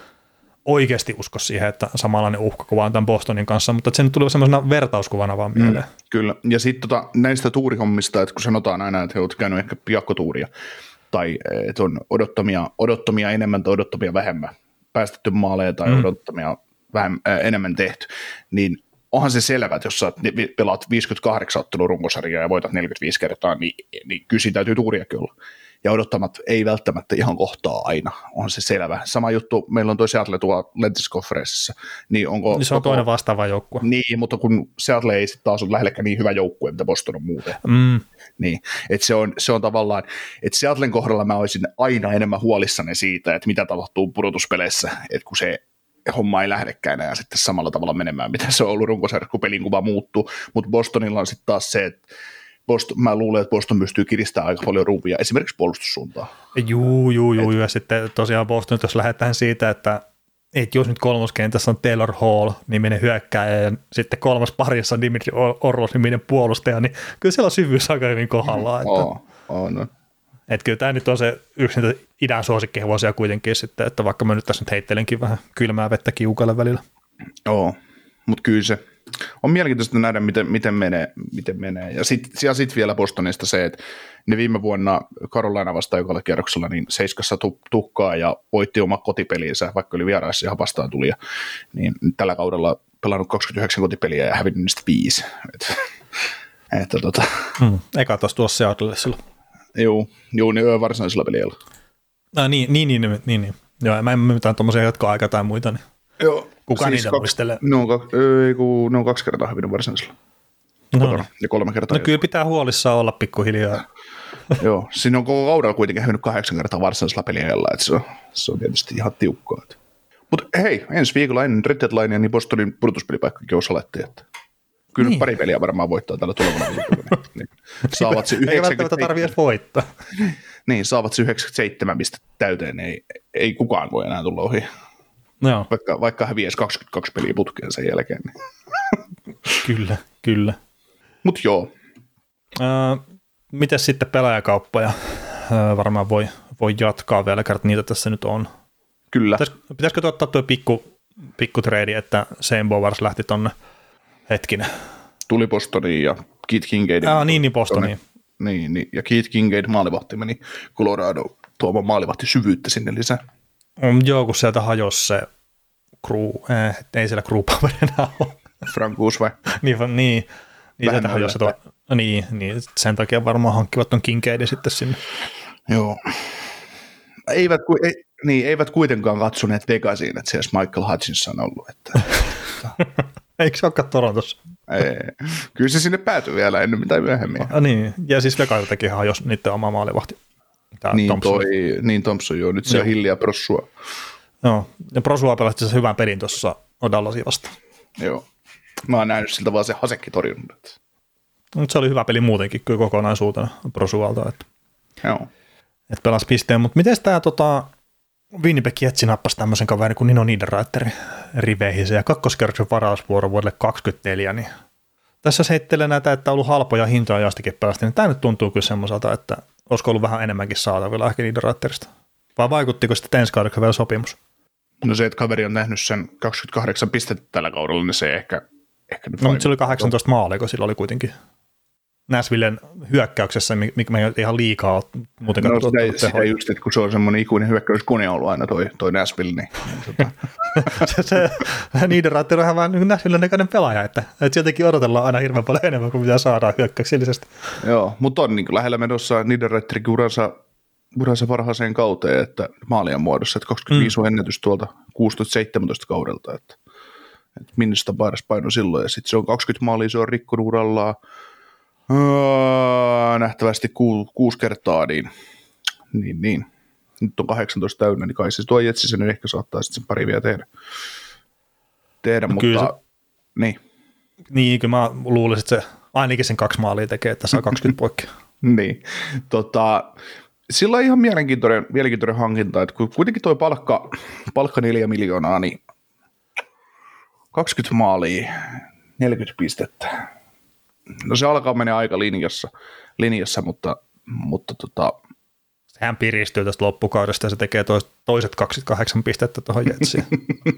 oikeasti usko siihen, että samanlainen uhkakuva on tämän Bostonin kanssa, mutta sen tuli semmoisena vertauskuvana vaan mm, mieleen. Mm, kyllä, ja sitten tota, näistä tuurihommista, että kun sanotaan aina, että he ovat käyneet ehkä piakkotuuria, tai että on odottamia, odottamia enemmän tai odottamia vähemmän, päästetty maaleja tai mm. odottamia vähemmän, äh, enemmän tehty, niin onhan se selvä, että jos sä pelaat 58 ottelun runkosarjaa ja voitat 45 kertaa, niin, niin kyllä täytyy tuuriakin olla. Ja odottamat ei välttämättä ihan kohtaa aina, on se selvä. Sama juttu, meillä on toi Seattle tuo Lentis niin onko... Niin se on toinen vastaava joukkue. Niin, mutta kun Seattle ei sitten taas ole lähellekään niin hyvä joukkue, mitä Boston on muuten. Mm. Niin, että se on, se on tavallaan, että Seattlen kohdalla mä olisin aina enemmän huolissani siitä, että mitä tapahtuu pudotuspeleissä, että kun se homma ei lähdekään ja sitten samalla tavalla menemään, mitä se on ollut runkosarjassa, kun pelin kuva muuttuu, mutta Bostonilla on sitten taas se, että Boston, mä luulen, että Boston pystyy kiristämään aika paljon ruuvia, esimerkiksi puolustussuuntaan. Juu, juu, juu, ja sitten tosiaan Boston, jos lähdetään siitä, että että jos nyt kolmoskentässä on Taylor Hall niminen hyökkääjä ja sitten kolmas parissa on Dimitri Orlos niminen puolustaja, niin kyllä siellä on syvyys aika hyvin kohdalla. Että, oh, oh, no. että kyllä tämä nyt on se yksi niitä idän suosikkihevosia kuitenkin sitten, että vaikka mä nyt tässä nyt heittelenkin vähän kylmää vettä kiukalle välillä. Joo, mutta kyllä se, on mielenkiintoista nähdä, miten, miten menee. Miten menee. Ja sitten sit vielä Bostonista se, että ne viime vuonna Carolina vastaan joka kierroksella niin seiskassa tukkaa ja voitti oma kotipelinsä, vaikka oli vieraissa ihan vastaan tuli. Niin tällä kaudella pelannut 29 kotipeliä ja hävinnyt niistä viisi. Et, että tota. Hmm. Eka tuossa tuossa Seattle silloin. Joo, joo niin varsinaisella pelillä. No, niin, niin, niin, niin, niin, niin. Joo, mä en mitään tuommoisia jatkoaika tai muita. Niin. Joo, Kuka siis niitä kaksi, muistelee? Ne on, kaksi, ei, kun, ne on kaksi kertaa hävinnyt varsinaisella. No. Kotona, ja kolme kertaa. No kyllä pitää huolissaan olla pikkuhiljaa. Joo, siinä on koko kaudella kuitenkin hävinnyt kahdeksan kertaa varsinaisella peliajalla, että se on, se on tietysti ihan tiukkaa. Mutta hei, ensi viikolla ennen Red Deadlinea, niin Bostonin pudotuspelipaikkakin on salettiin, että kyllä niin. pari peliä varmaan voittaa tällä tulevana viikolla. niin. Saavat se 97. Ei välttämättä tarvitse voittaa. niin, saavat se 97 pistettä täyteen, ei, ei kukaan voi enää tulla ohi. No. Vaikka, vaikka häviäisi 22 peliä putkeen sen jälkeen. Niin. kyllä, kyllä. Mutta joo. Äh, Miten sitten pelaajakauppa ja äh, varmaan voi, voi jatkaa vielä, kertaa niitä tässä nyt on. Kyllä. Pitäis, pitäisikö ottaa tuo pikku, pikku trade, että Shane Bowers lähti tonne hetkinen. Tuli Bostoniin ja Keith Kincaid. Ah, niin, niin Bostoniin. Niin, niin, ja Keith Kincaid maalivahti meni Colorado tuomaan maalivahti syvyyttä sinne lisää. Joo, kun sieltä hajosi se crew, eh, ei siellä enää ole. Frank Goose vai? niin, niin, niin sieltä hajosi tuo, niin, niin, sen takia varmaan hankkivat ton Kincaidin sitten sinne. Joo. Eivät, ku, ei, niin, eivät kuitenkaan katsoneet Vegasiin, että siellä Michael Hutchinson on ollut. Että, Eikö se olekaan Torontossa? Ei. Kyllä se sinne päätyi vielä ennen tai myöhemmin. Ah, niin, ja siis Vegasiltakin jos niiden oma maalivahti. Tää niin, Thompson. Toi, niin Thompson, joo. Nyt se on Hilli ja Prossua. Joo, ja Prosua pelasi hyvän pelin tuossa Odallasia vastaan. Joo. Mä oon nähnyt siltä vaan se Hasekki torjunut. Mutta se oli hyvä peli muutenkin kyllä kokonaisuutena Prosualta. Että, Joo. Että pelasi pisteen, mutta miten tämä tota, Winnipeg Jetsi nappasi tämmöisen kaverin kuin Nino Niederreiterin riveihin ja kakkoskerroksen varausvuoro vuodelle 24, niin tässä se heittelee näitä, että on ollut halpoja hintoja jostakin pelasti, niin tämä nyt tuntuu kyllä semmoiselta, että olisiko ollut vähän enemmänkin saatavilla ehkä Niederreiterista. Vai vaikuttiko sitten ensi kaudeksi vielä sopimus? No se, että kaveri on nähnyt sen 28 pistettä tällä kaudella, niin se ehkä, ehkä nyt No, mutta se oli 18 maalia, kun sillä oli kuitenkin Näsvillen hyökkäyksessä, mikä ei ihan liikaa muutenkaan no, sitä, sitä just, että kun se on semmoinen ikuinen hyökkäyskone ollut aina toi, toi Näsville, niin, niin tota. se, se, Niederreiter on ihan vähän niin Näsvillen näköinen pelaaja, että, että sieltäkin odotellaan aina hirveän paljon enemmän kuin mitä saadaan hyökkäyksellisesti. Joo, mutta on niin lähellä menossa Niederreiterin uransa, uransa parhaaseen kauteen, että maalien muodossa, että 25 mm. on ennätys tuolta 16-17 kaudelta, että, että Minnestä Bairas paino silloin, ja sitten se on 20 maalia, se on rikkonut urallaan, Öö, nähtävästi ku, kuusi kertaa, niin, niin, niin. Nyt on 18 täynnä, niin kai siis tuo Jetsi sen ehkä saattaa sitten sen pari vielä tehdä. tehdä no, mutta kyllä se, niin. Niin, kyllä mä luulisin, että se ainakin sen kaksi maalia tekee, että saa 20 poikki. niin, tota, sillä on ihan mielenkiintoinen, mielenkiintoinen hankinta, että kuitenkin tuo palkka, palkka 4 miljoonaa, niin 20 maalia, 40 pistettä no se alkaa mennä aika linjassa, linjassa mutta, mutta tota, Sehän piristyy tästä loppukaudesta ja se tekee toiset 28 pistettä tuohon Jetsiin.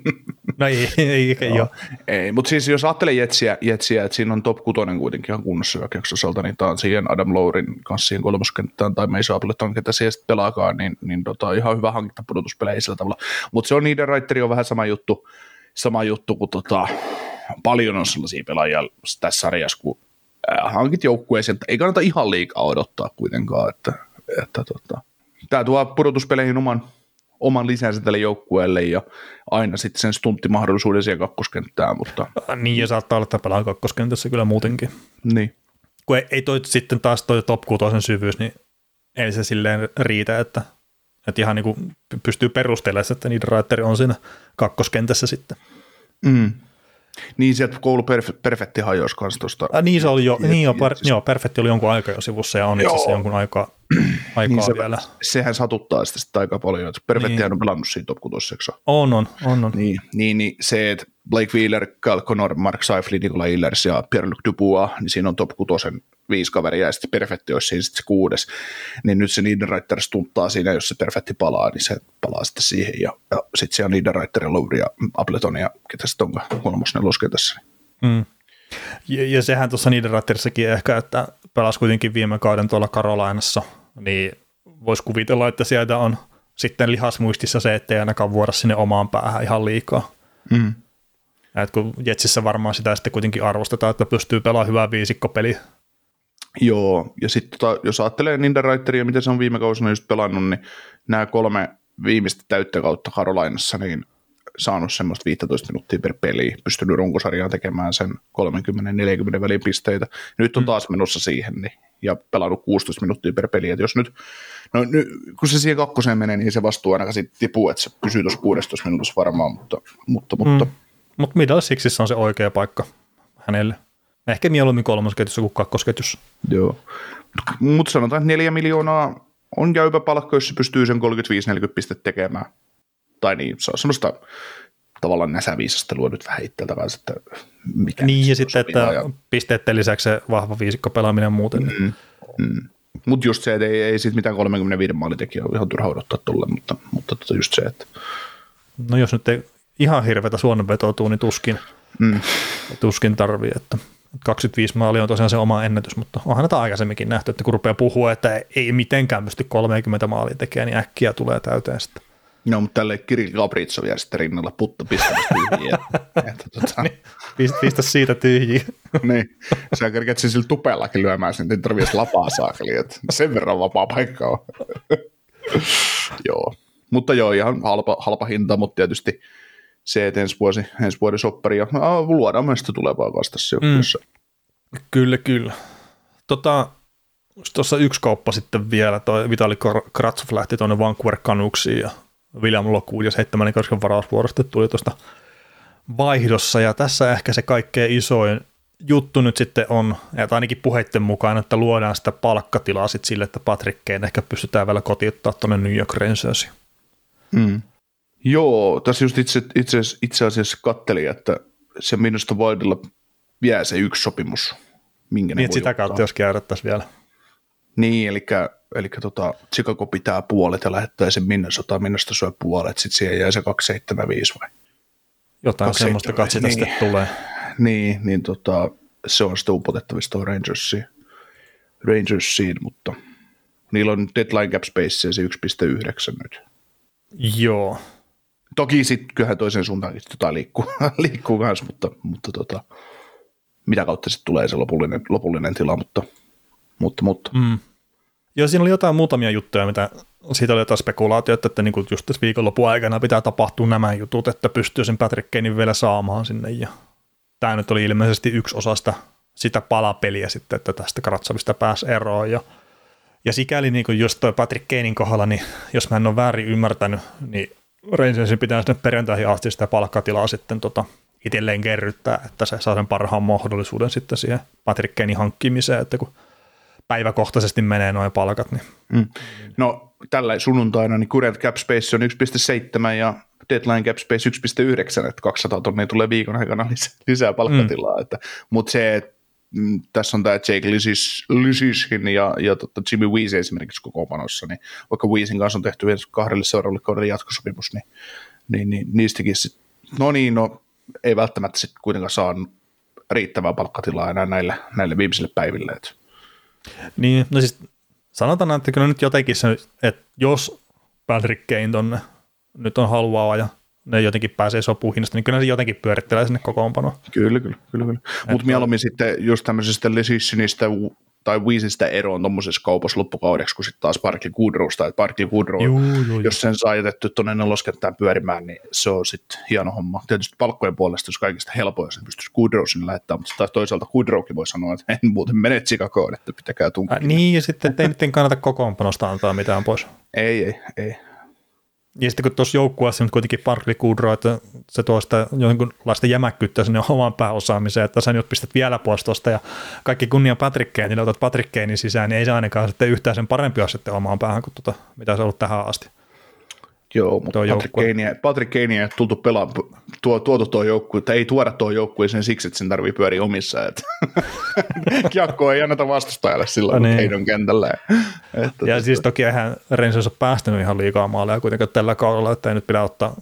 no ei, ei, ei, Joo. ei mutta siis jos ajattelee Jetsiä, Jetsiä, että siinä on top 6 kuitenkin ihan kunnossa hyökkäyksosalta, niin tämä on siihen Adam Lourin kanssa siihen kolmoskenttään tai Mason Appleton, ketä siellä sitten pelaakaan, niin, niin tota, ihan hyvä hankinta pudotuspeleissä sillä tavalla. Mutta se on niiden Raiteri on vähän sama juttu, sama juttu kuin tota, paljon on sellaisia pelaajia tässä sarjassa, kun hankit joukkueeseen, että ei kannata ihan liikaa odottaa kuitenkaan, että, että tota, tämä tuo pudotuspeleihin oman, oman lisänsä tälle joukkueelle ja aina sitten sen stunttimahdollisuuden siihen kakkoskenttään, mutta Niin, ja saattaa olla, että pelaa kakkoskentässä kyllä muutenkin. niin. Kun ei, ei toi sitten taas toi top 6 syvyys, niin ei se silleen riitä, että, että ihan niin kuin pystyy perustelemaan, että niiden Raiteri on siinä kakkoskentässä sitten. Mm. Niin sieltä koulu perf- perfekti hajosi kanssa tuosta. Ah, niin se oli jo, niin jo, per, joo, Perfetti oli jonkun aikaa jo sivussa ja on itse asiassa jonkun aikaa, aikaa Niin se, vielä. sehän satuttaa sitä sitten aika paljon, että Perfettihän Niin. on pelannut siinä top 6 On, on, on, on. Niin, niin, niin se, että Blake Wheeler, Cal Connor, Mark Seiflin, Nikola Illers ja Pierre-Luc Dubois, niin siinä on top 6 viisi kaveria ja sitten Perfetti olisi siinä sitten se kuudes. Niin nyt se Niederreiter stunttaa siinä, jos se Perfetti palaa, niin se palaa sitten siihen. Ja, ja sitten siellä on Niederreiter ja Lowry ja Appleton ja ketä sitten onkaan kolmos neloskentässä. Mm. Ja, ja sehän tuossa niiden ratterissakin ehkä, että pelasi kuitenkin viime kauden tuolla Karolainassa, niin voisi kuvitella, että sieltä on sitten lihasmuistissa se, ettei ainakaan vuoda sinne omaan päähän ihan liikaa. Mm. Et kun Jetsissä varmaan sitä sitten kuitenkin arvostetaan, että pystyy pelaamaan hyvää viisikkopeliä. Joo, ja sitten tota, jos ajattelee Niederreiteria, miten se on viime kausina just pelannut, niin nämä kolme viimeistä täyttä kautta Karolainassa, niin saanut semmoista 15 minuuttia per peli, pystynyt runkosarjaan tekemään sen 30-40 välin pisteitä. Nyt on taas menossa siihen, niin, ja pelannut 16 minuuttia per peli. Et jos nyt, no, nyt, kun se siihen kakkoseen menee, niin se vastuu ainakaan siitä tipuu, että se pysyy tuossa 16 minuutissa varmaan, mutta, mutta, mutta Mm. Mutta Middle Sixissä on se oikea paikka hänelle. Ehkä mieluummin kolmosketjussa kuin kakkosketjussa. Joo. Mutta sanotaan, että neljä miljoonaa on jäypä palkka, jos se pystyy sen 35-40 pistettä tekemään. Tai niin, se on semmoista tavallaan näsäviisastelua nyt vähän itseltä kanssa, että mikä Niin, ja sitten, että ja- pisteiden lisäksi se vahva viisikko pelaaminen muuten. Mm. Mm. Mutta just se, että ei, ei siitä mitään 35 maalitekijä ole ihan turha odottaa tuolle, mutta, mutta tota just se, että No jos nyt ei ihan hirveätä suonenvetoa tuu, niin tuskin, mm. tuskin tarvii. Että 25 maalia on tosiaan se oma ennätys, mutta onhan näitä aikaisemminkin nähty, että kun rupeaa puhua, että ei mitenkään pysty 30 maalia tekemään, niin äkkiä tulee täyteen sitten. no, mutta tälle Kirill Gabritsov jää sitten rinnalla putta pistämässä tyhjiä. että, tota, Pistä, pistä siitä tyhjiä. niin, sä kerkeät sen sillä tupellakin lyömään sen, niin tarvii edes lapaa saakeli, että sen verran vapaa paikka on. joo, mutta joo, ihan halpa, halpa hinta, mutta tietysti se, että ensi, vuosi, ensi vuoden soppari ja no, luodaan myös sitä tulevaa tässä joukkueessa. Kyllä, kyllä. Tota, tuossa yksi kauppa sitten vielä, toi Vitali Kratsov lähti tuonne Vancouver Canucksiin ja William Lockwood ja seitsemännen karsken varausvuorosta tuli tuosta vaihdossa ja tässä ehkä se kaikkein isoin juttu nyt sitten on, että ainakin puheitten mukaan, että luodaan sitä palkkatilaa sitten sille, että Patrick Kane ehkä pystytään vielä kotiuttaa tuonne New York Rangersiin. Mm. Joo, tässä just itse, itse, itse asiassa kattelin, että se minusta Wildilla jää se yksi sopimus, minkä ne Niin, voi sitä ottaa. kautta jos käytettäisiin vielä. Niin, eli, eli tota, Chicago pitää puolet ja lähettää sen Minnesota, Minnesota syö puolet, sitten siihen jää se 275 vai? Jotain semmoista katsota niin. tulee. Niin, niin tota, se on sitten upotettavissa tuohon Rangersiin, Rangersiin, mutta niillä on deadline cap space ja se 1,9 nyt. Joo. Toki sitten kyllähän toisen suuntaankin jotain liikkuu, liikkuu kanssa, mutta, mutta tota, mitä kautta sitten tulee se lopullinen, lopullinen tila, mutta, mutta, mutta. Mm. Joo, siinä oli jotain muutamia juttuja, mitä siitä oli jotain spekulaatioita, että niin just tässä viikonlopun aikana pitää tapahtua nämä jutut, että pystyy sen Patrick Kanein vielä saamaan sinne. Ja tämä nyt oli ilmeisesti yksi osa sitä, sitä palapeliä sitten, että tästä Kratsavista pääsi eroon. Ja, ja sikäli niin just toi Patrick Kanein kohdalla, niin jos mä en ole väärin ymmärtänyt, niin Rangersin pitää sinne perjantaihin asti sitä palkkatilaa sitten tota, itselleen kerryttää, että se saa sen parhaan mahdollisuuden sitten siihen Patrick Kanein hankkimiseen, että kun päiväkohtaisesti menee noin palkat, niin Mm. No tällä sunnuntaina niin current cap space on 1,7 ja deadline cap space 1,9, että 200 tonnia tulee viikon aikana lisää, lisää palkkatilaa. Mm. Että, mutta se, että tässä on tämä Jake Lysis, Lysishin ja, ja tota Jimmy Weese esimerkiksi kokoonpanossa, niin vaikka Weesin kanssa on tehty kahdelle seuraavalle kaudelle jatkosopimus, niin, niin, niin niistäkin sit, no niin, no ei välttämättä sitten kuitenkaan saa riittävää palkkatilaa enää näille, näille viimeisille päiville. Että. Niin, no siis sanotaan, että kyllä nyt jotenkin se, että jos Patrick Kane tonne nyt on haluaa ja ne jotenkin pääsee sopuun hinnasta, niin kyllä se jotenkin pyörittelee sinne kokoonpanoon. Kyllä, kyllä, kyllä. kyllä. Mutta mieluummin sitten just tämmöisestä Lesissinistä, tai Weezistä eroon tuommoisessa kaupassa loppukaudeksi, kun sitten taas Barkley Goodrowsta, että Barkley Goodrow, Juu, juu, juu. jos sen saa jätetty tuonne neloskenttään pyörimään, niin se on sitten hieno homma. Tietysti palkkojen puolesta olisi kaikista helpoin, jos pystyisi Goodrow sinne lähettämään, mutta taas toisaalta Goodrowkin voi sanoa, että en muuten mene Chicagoon, että pitäkää tunkia. Äh, niin, ja sitten ei nyt kannata kokoonpanosta antaa mitään pois. Ei, ei, ei. Ja sitten kun tuossa joukkueessa nyt kuitenkin Barkley Goodrow, että se tuo sitä jonkinlaista jämäkkyyttä sinne omaan pääosaamiseen, että sä nyt pistät vielä pois tuosta ja kaikki kunnia Patrick niin otat Patrick sisään, niin ei se ainakaan sitten yhtään sen parempi ole sitten omaan päähän kuin tuota, mitä se on ollut tähän asti. Joo, mutta Patrick. Kanea, Patrick Kanea ei tultu pelaamaan, tuo, tuotu tuo joukkue, tai ei tuoda tuo joukkueeseen siksi, että sen tarvii pyöriä omissa. Että Kiekko ei anneta vastustajalle silloin, No kun niin. On kentällä. Että, Ja siis toki eihän Rangers ole päästänyt ihan liikaa maaleja kuitenkaan tällä kaudella, että ei nyt pidä ottaa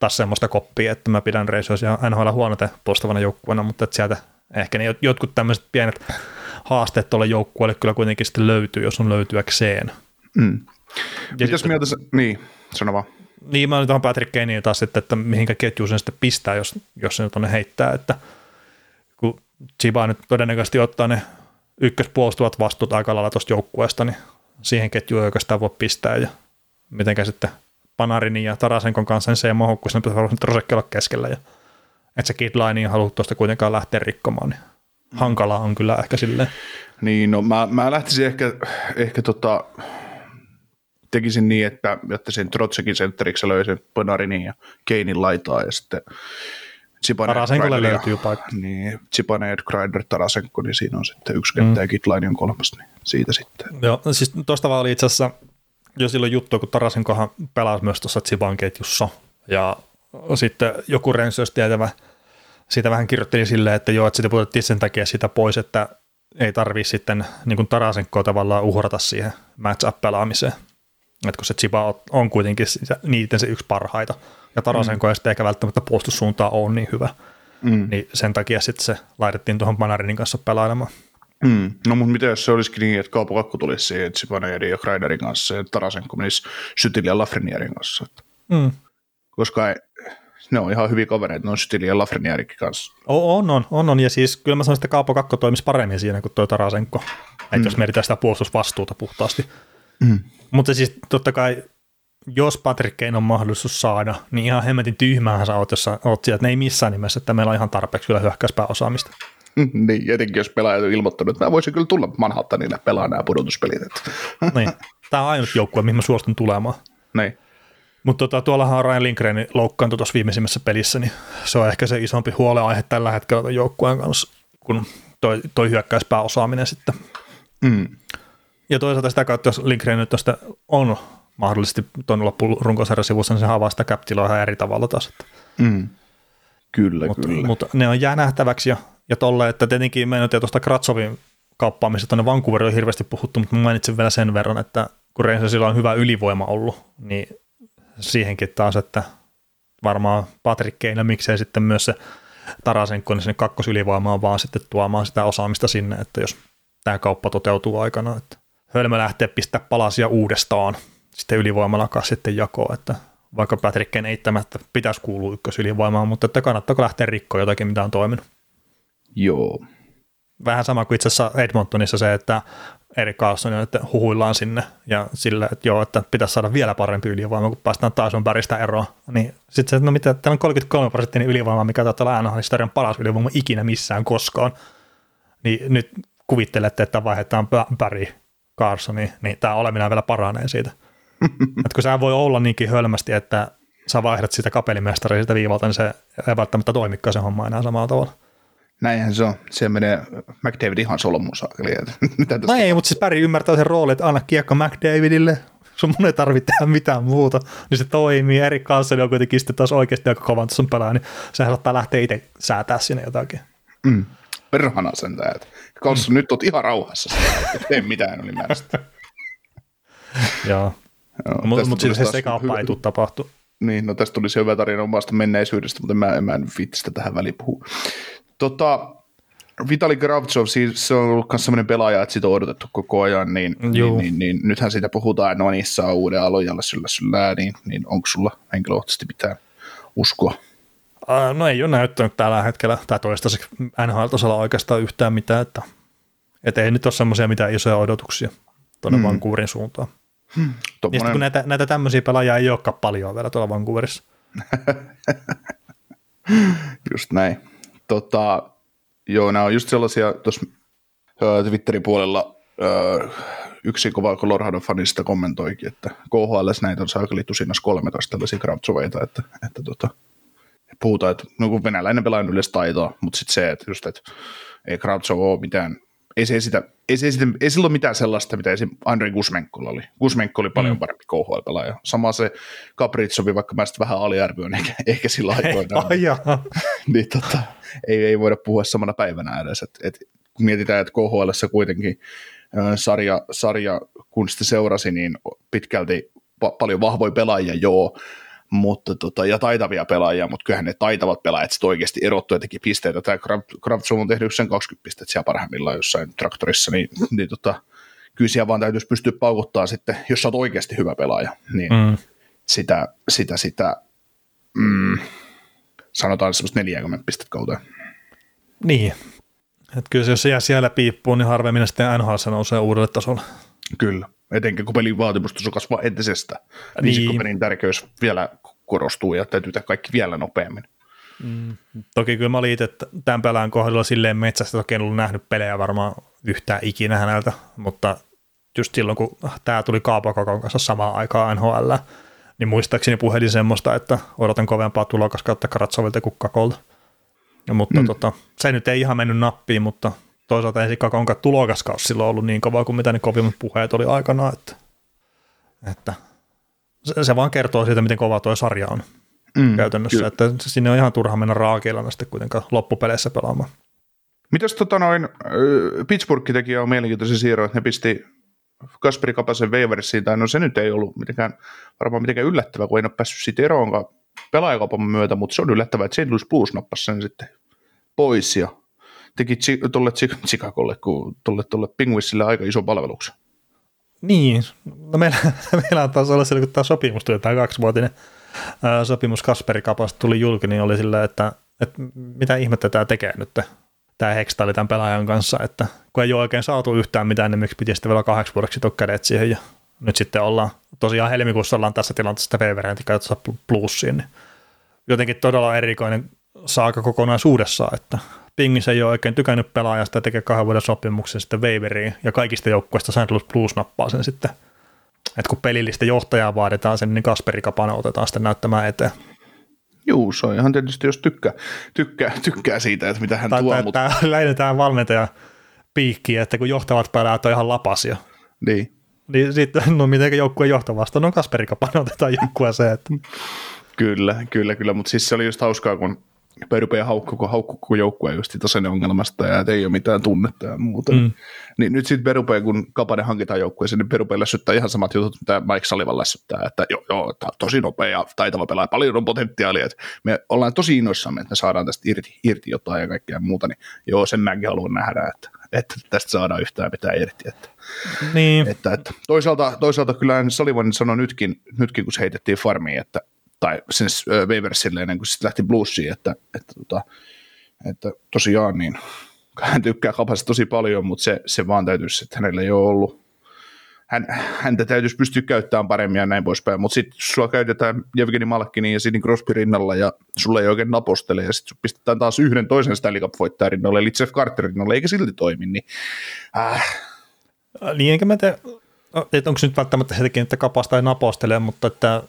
taas semmoista koppia, että mä pidän ja NHL huonoten postavana joukkueena, mutta että sieltä ehkä ne jot- jotkut tämmöiset pienet haasteet tuolle joukkueelle kyllä kuitenkin sitten löytyy, jos on löytyäkseen. mm. Ja Mitäs sitten- mieltä niin, sano vaan. Niin, mä olin tuohon Patrick Kaneen taas sitten, että mihinkä ketjuun sen sitten pistää, jos, jos se nyt tonne heittää, että kun Chiba nyt todennäköisesti ottaa ne ykköspuolustuvat vastuut aika lailla tuosta joukkueesta, niin siihen ketjuun ei oikeastaan voi pistää ja mitenkä sitten Panarinin ja Tarasenkon kanssa, niin se ei mahu, kun sen Trosekki olla keskellä ja että se kidline ei halua tuosta kuitenkaan lähteä rikkomaan, niin hankalaa on kyllä ehkä silleen. Niin, no mä, mä lähtisin ehkä, ehkä tota, tekisin niin, että jättäisin Trotsekin sentteriksi löysin Pönarinin ja Keinin laitaa ja sitten Tarasenkolle löytyy paikka. Niin, Zibanejad, Kreider, Tarasenko, niin siinä on sitten yksi kenttä mm. ja on kolmas, niin siitä sitten. Joo, no siis tuosta vaan oli itse asiassa jo silloin juttu, kun Tarasenkohan pelasi myös tuossa Tsiban ketjussa, ja sitten joku Rensös tietävä siitä vähän kirjoitteli silleen, että joo, että sitä pudotettiin sen takia sitä pois, että ei tarvii sitten niin kuin Tarasenkoa tavallaan uhrata siihen match-up-pelaamiseen. Että kun se Chiba on kuitenkin niiden se yksi parhaita, ja Tarasenko mm. ei sitten eikä välttämättä puolustussuuntaan ole niin hyvä, Mm. niin sen takia sitten se laitettiin tuohon Panarinin kanssa pelailemaan. Mm. No mutta mitä jos se olisikin niin, että Kaapo Kakku tulisi siihen Zibanejadin ja Kreiderin kanssa ja Tarasenko menisi Sytili ja Lafrenierin kanssa. Että- Mm. Koska ei, ne on ihan hyviä kavereita, ne on Sytili ja Lafrenierikin kanssa. O- On, on, on, on, ja siis kyllä mä sanoisin, että Kaapo Kakko toimisi paremmin siinä kuin tuo Tarasenko, että jos mietitään sitä puolustusvastuuta puhtaasti. Mm. Mutta siis totta kai, jos Patrick Kane on mahdollisuus saada, niin ihan hemmetin tyhmähän sä oot, jos sä oot sieltä, että ne ei missään nimessä, että meillä on ihan tarpeeksi kyllä hyökkäyspääosaamista. niin, etenkin jos pelaajat on ilmoittanut, että mä voisin kyllä tulla Manhattanille pelaa nämä pudotuspelit. Niin. Tämä on ainut joukkue, mihin mä suostun tulemaan. Niin. Mutta tota, tuollahan on Ryan Lindgren loukkaantui tuossa viimeisimmässä pelissä, niin se on ehkä se isompi huoleaihe tällä hetkellä tuon joukkueen kanssa, kun toi, toi hyökkäyspääosaaminen sitten Mm. Ja toisaalta sitä kautta, jos Lindgren nyt tästä on mahdollisesti tuon loppurunkosarjan sivussa, niin se avaa sitä cap ihan eri tavalla taas. Että, Mm. Kyllä, mutta, kyllä. mutta, ne on jää nähtäväksi ja, ja tolle, että tietenkin meidän on tuosta Kratsovin kauppaamista tuonne Vancouveriin on hirveästi puhuttu, mutta mä mainitsin vielä sen verran, että kun Rangersilla on hyvä ylivoima ollut, niin siihenkin taas, että varmaan Patrick ja miksei sitten myös se Tarasenko, niin sinne kakkosylivoimaan vaan sitten tuomaan sitä osaamista sinne, että jos tämä kauppa toteutuu aikana, että hölmö lähtee pistää palasia uudestaan sitten ylivoimalla kanssa sitten jakoon, että vaikka Patrick Kane eittämättä pitäisi kuulua ykkösylivoimaan, mutta että kannattaako lähteä rikkoon jotakin, mitä on toiminut. Joo. Vähän sama kuin itse asiassa Edmontonissa se, että eri Carlson, että huhuillaan sinne ja sillä, että joo, että pitäisi saada vielä parempi ylivoima, kun päästään taas on päristä eroa. Niin sitten se, että no mitä, täällä on 33 prosenttinen ylivoima, mikä taitaa olla NHL-historian paras ylivoima ikinä missään koskaan. Niin nyt kuvittelette, että vaihdetaan Barry Carsoni, niin tämä oleminen vielä paranee siitä. että kun sä voi olla niinkin hölmästi, että sä vaihdat sitä kapelimestaria sitä viivalta, niin se ei välttämättä toimikaan se homma enää samalla tavalla. Näinhän se on. Se menee McDavid ihan solmuun saakeli. No ei, mutta siis Päri ymmärtää sen roolin, että anna kiekko McDavidille, sun mun ei tarvitse tehdä mitään muuta, niin se toimii. Eri kanssa on kuitenkin sitten taas oikeasti aika kovan tuossa pelaa, niin sehän saattaa lähteä itse säätää sinne jotakin. Mm. Perhana sen tää. Kalssa, mm. nyt oot ihan rauhassa. Tee mitään ylimääräistä. Joo, Joo, mutta tästä mut siis se sekaappa ei tule tapahtua. Niin, no tästä tuli se hyvä tarina omasta menneisyydestä, mutta mä, mä en viitti sitä tähän väliin puhua. Tota, Vitali Kravtsov, siis se on ollut myös sellainen pelaaja, että sitä on odotettu koko ajan, niin, Juu. niin, niin, niin, nythän siitä puhutaan, että no niin, saa uuden alojalle syllä syllä, niin, niin onko sulla henkilökohtaisesti mitään uskoa? Uh, no ei ole näyttänyt tällä hetkellä, tai toistaiseksi NHL-tasolla oikeastaan yhtään mitään, että Että ei nyt ole semmoisia mitään isoja odotuksia tuonne mm. Vancouverin suuntaan. Hmm. Ja sitten kun näitä, näitä tämmöisiä pelaajia ei olekaan paljon vielä tuolla Vancouverissa. just näin. Tota, joo, nämä on just sellaisia, tuossa Twitterin puolella yksi kova Colorado fanista kommentoikin, että KHL näitä on saakeli tusinas 13 tällaisia Kravtsoveita, että, että tota, puhutaan, että no kun venäläinen pelaaja yleensä taitoa, mutta sitten se, että just, että ei Kravtsov ole mitään, ei se esitä, ei, se esitä, ei sillä ole mitään sellaista, mitä esim. Andrei Gusmenkolla oli. Gusmenko oli paljon mm. parempi KHL-pelaaja. Sama se Kapritsovi, vaikka mä sitten vähän aliarvioin, ehkä, ehkä sillä aikoina. niin tota, ei, ei voida puhua samana päivänä edes. Et, et, kun mietitään, että KHL kuitenkin sarja, sarja, kun sitä seurasi, niin pitkälti pa- paljon vahvoja pelaajia, joo, mutta tota, ja taitavia pelaajia, mutta kyllähän ne taitavat pelaajat sitten oikeasti erottu ja teki pisteitä. Tämä Kravtsov on tehnyt sen 20 pistettä siellä parhaimmillaan jossain traktorissa, niin, niin tota, kyllä siellä vaan täytyisi pystyä paukuttaa sitten, jos sä oot oikeasti hyvä pelaaja, niin mm. sitä, sitä, sitä mm, sanotaan semmoista 40 pistettä kautta. Niin, että kyllä jos se jää siellä piippuun, niin harvemmin sitten NHL nousee uudelle tasolle. Kyllä, etenkin kun pelin vaatimustaso kasvaa entisestä. Niin. pelin tärkeys vielä korostuu ja täytyy tehdä kaikki vielä nopeammin. Mm. Toki kyllä mä olin itse tämän pelään kohdalla silleen metsästä, toki en ollut nähnyt pelejä varmaan yhtään ikinä häneltä, mutta just silloin kun tämä tuli Kaapakokon kanssa samaan aikaan NHL, niin muistaakseni puhelin semmoista, että odotan kovempaa tulokas kautta Karatsovilta kuin Kakolta. Mutta mm. tota, se nyt ei ihan mennyt nappiin, mutta toisaalta ei Kakonkaan tulokaskaus silloin ollut niin kova kuin mitä ne kovimmat puheet oli aikanaan, että, että se, se vaan kertoo siitä, miten kova tuo sarja on mm, käytännössä, kyllä. että sinne on ihan turha mennä raakeilla sitten kuitenkaan loppupeleissä pelaamaan. Mitäs tota noin, Pittsburgh teki jo mielenkiintoisen siirron, että ne pisti Kasperi Kapasen Waversiin, tai no se nyt ei ollut mitenkään, varmaan mitenkään yllättävää, kun ei ole päässyt siitä eroon pelaajakaupan myötä, mutta se on yllättävää, että St. Louis Blues nappasi sen sitten pois ja teki tuolle Chicagolle, kun tuolle, tuolle Penguinsille aika iso palveluksen. Niin, no meillä, meillä on taas ollut kun tämä sopimus tuli, tämä kaksivuotinen sopimus Kasperi Kapasta tuli julki, niin oli sillä, että, että mitä ihmettä tämä tekee nyt, tämä Hextali tämän pelaajan kanssa, että kun ei ole oikein saatu yhtään mitään, niin miksi piti sitten vielä kahdeksi vuodeksi kädet siihen ja nyt sitten ollaan, tosiaan helmikuussa ollaan tässä tilanteessa Weverentin kanssa plussiin, niin jotenkin todella erikoinen saaka kokonaisuudessaan, että Pingissä ei ole oikein tykännyt pelaajasta ja tekee kahden vuoden sopimuksen sitten Waveriin ja kaikista joukkueista St. Louis Blues nappaa sen sitten. Että kun pelillistä johtajaa vaaditaan sen, niin Kasperi Kapana otetaan sitten näyttämään eteen. Juu, se on ihan tietysti, jos tykkää, tykkää, tykkää siitä, että mitä hän tai, tuo. Tai, mutta... Lähdetään valmentaja piikkiä, että kun johtavat pelaajat on ihan lapasia. Niin. Niin sitten, no miten joukkueen johtavasta? No Kasperi Kapana otetaan joukkueeseen. Että... Kyllä, kyllä, kyllä, mutta siis se oli just hauskaa, kun Perpe haukkuko, haukkuko joukkue just tasainen ongelmasta ja ei ole mitään tunnetta ja muuta. Mm. Niin nyt sitten Perupe, kun Kapanen hankitaan joukkueeseen, niin Perupe lässyttää ihan samat jutut, mitä Mike Sullivan lässyttää, että joo, joo tosi nopea ja taitava pelaaja, paljon on potentiaalia, että me ollaan tosi innoissamme, että me saadaan tästä irti, irti jotain ja kaikkea muuta, niin joo, sen mäkin haluan nähdä, että, että tästä saadaan yhtään mitään irti. Että, niin. että, että toisaalta, toisaalta kyllä Sullivan sanoi nytkin, nytkin, kun se heitettiin farmiin, että tai sen Waversille ennen kuin sitten lähti bluesiin, että, että, tota, että tosiaan niin hän tykkää kapasta tosi paljon, mutta se, se vaan täytyisi, että hänellä ei ole ollut hän, häntä täytyisi pystyä käyttämään paremmin ja näin poispäin, mutta sitten sua käytetään Jevgeni Malkkinin ja Sidney Crosby rinnalla ja sulle ei oikein napostele ja sitten pistetään taas yhden toisen Stanley Cup voittajan rinnalle, eli Jeff Carter rinnalle, eikä silti toimi, niin äh. Niin enkä mä te, että onko nyt välttämättä hetäkin, että kapasta ei napostele, mutta että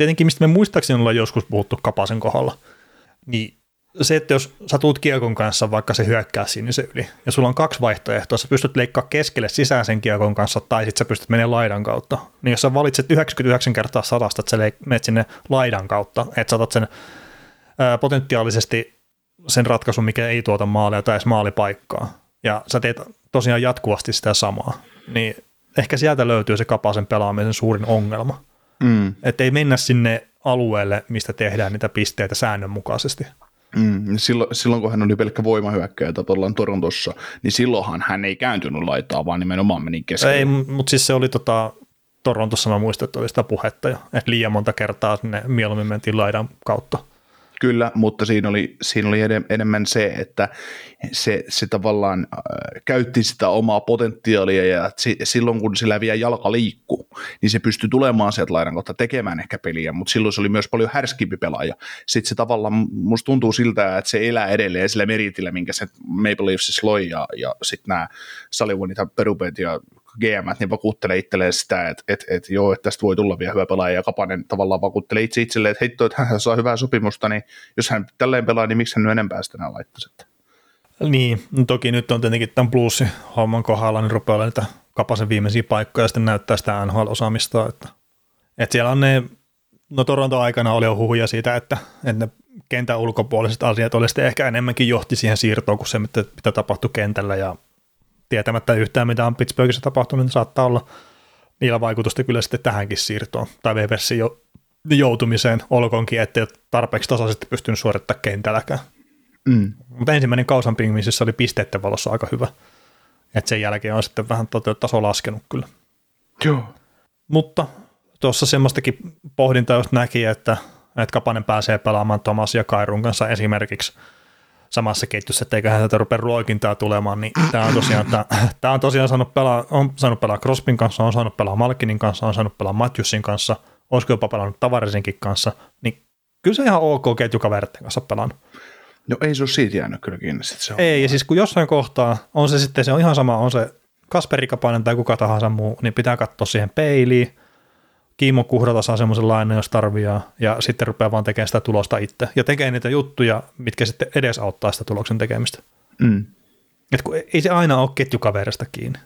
tietenkin mistä me muistaakseni ollaan joskus puhuttu Kapasen kohdalla, niin se, että jos sä tuut kiekon kanssa vaikka se hyökkää sinne yli, ja sulla on kaksi vaihtoehtoa, sä pystyt leikkaa keskelle sisään sen kiekon kanssa, tai sitten sä pystyt menemään laidan kautta. Niin jos sä valitset 99 kertaa sadasta, että sä menet sinne laidan kautta, että sä otat sen ää, potentiaalisesti sen ratkaisun, mikä ei tuota maalia tai edes maalipaikkaa, ja sä teet tosiaan jatkuvasti sitä samaa, niin ehkä sieltä löytyy se Kapasen pelaamisen suurin ongelma. Mm. Että ei mennä sinne alueelle, mistä tehdään niitä pisteitä säännönmukaisesti. Mm, silloin, silloin, kun hän oli pelkkä voimahyökkäjä tuolla Torontossa, niin silloinhan hän ei kääntynyt laitaa, vaan nimenomaan meni keskelle. Ei, mutta siis se oli tota, Torontossa mä muistan, että oli sitä puhetta jo, että liian monta kertaa sinne mieluummin mentiin laidan kautta. Kyllä, mutta siinä oli, siinä oli enemmän se, että se, se tavallaan äh, käytti sitä omaa potentiaalia ja si, silloin kun sillä vielä jalka liikkuu, niin se pystyi tulemaan sieltä laidan kautta tekemään ehkä peliä, mutta silloin se oli myös paljon härskimpi pelaaja. Sitten se tavallaan, musta tuntuu siltä, että se elää edelleen sillä meritillä, minkä se Maple Leafs loi ja, ja sitten nämä Sullivanit ja Perupeet ja GM, niin vakuuttelee itselleen sitä, että, että, että joo, että tästä voi tulla vielä hyvä pelaaja, ja Kapanen tavallaan vakuuttelee itse itselleen, että heitto, että hän saa hyvää sopimusta, niin jos hän tälleen pelaa, niin miksi hän nyt enempää sitä enää laittaisi? Niin, toki nyt on tietenkin tämän plussi homman kohdalla, niin rupeaa niitä Kapasen viimeisiä paikkoja ja sitten näyttää sitä NHL-osaamista, että, että siellä on ne, no Toronto aikana oli jo huhuja siitä, että, että ne kentän ulkopuoliset asiat oli ehkä enemmänkin johti siihen siirtoon kuin se, mitä tapahtui kentällä ja tietämättä yhtään, mitä on Pittsburghissa tapahtunut, niin saattaa olla niillä vaikutusta kyllä sitten tähänkin siirtoon tai Webersin jo, joutumiseen, olkoonkin, ettei ole tarpeeksi tasaisesti pystynyt suorittamaan kentälläkään. Mm. Mutta ensimmäinen kausan pingmisissä oli pisteiden valossa aika hyvä. Et sen jälkeen on sitten vähän taso laskenut kyllä. Joo. Mutta tuossa semmoistakin pohdintaa just näki, että, että Kapanen pääsee pelaamaan Thomas ja Kairun kanssa esimerkiksi – samassa ketjussa, ettei hän tätä rupea ruokintaa tulemaan, niin tämä on tosiaan, tämä, on tosiaan saanut pelaa, on saanut pelaa Crospin kanssa, on saanut pelaa Malkinin kanssa, on saanut pelaa Matthewsin kanssa, olisiko jopa pelannut Tavarisinkin kanssa, niin kyllä se ihan ok ketjukaveritten kanssa pelannut. No ei se ole siitä jäänyt kyllä kiinni. Se on ei, ja siis kun jossain kohtaa on se sitten, se on ihan sama, on se Kasperi Kapanen tai kuka tahansa muu, niin pitää katsoa siihen peiliin, Kiimo Kuhrata saa semmoisen lainan, jos tarviaa, ja sitten rupeaa vaan tekemään sitä tulosta itse. Ja tekee niitä juttuja, mitkä sitten edesauttaa sitä tuloksen tekemistä. Mm. Et kun ei se aina ole ketjukaverista kiinni.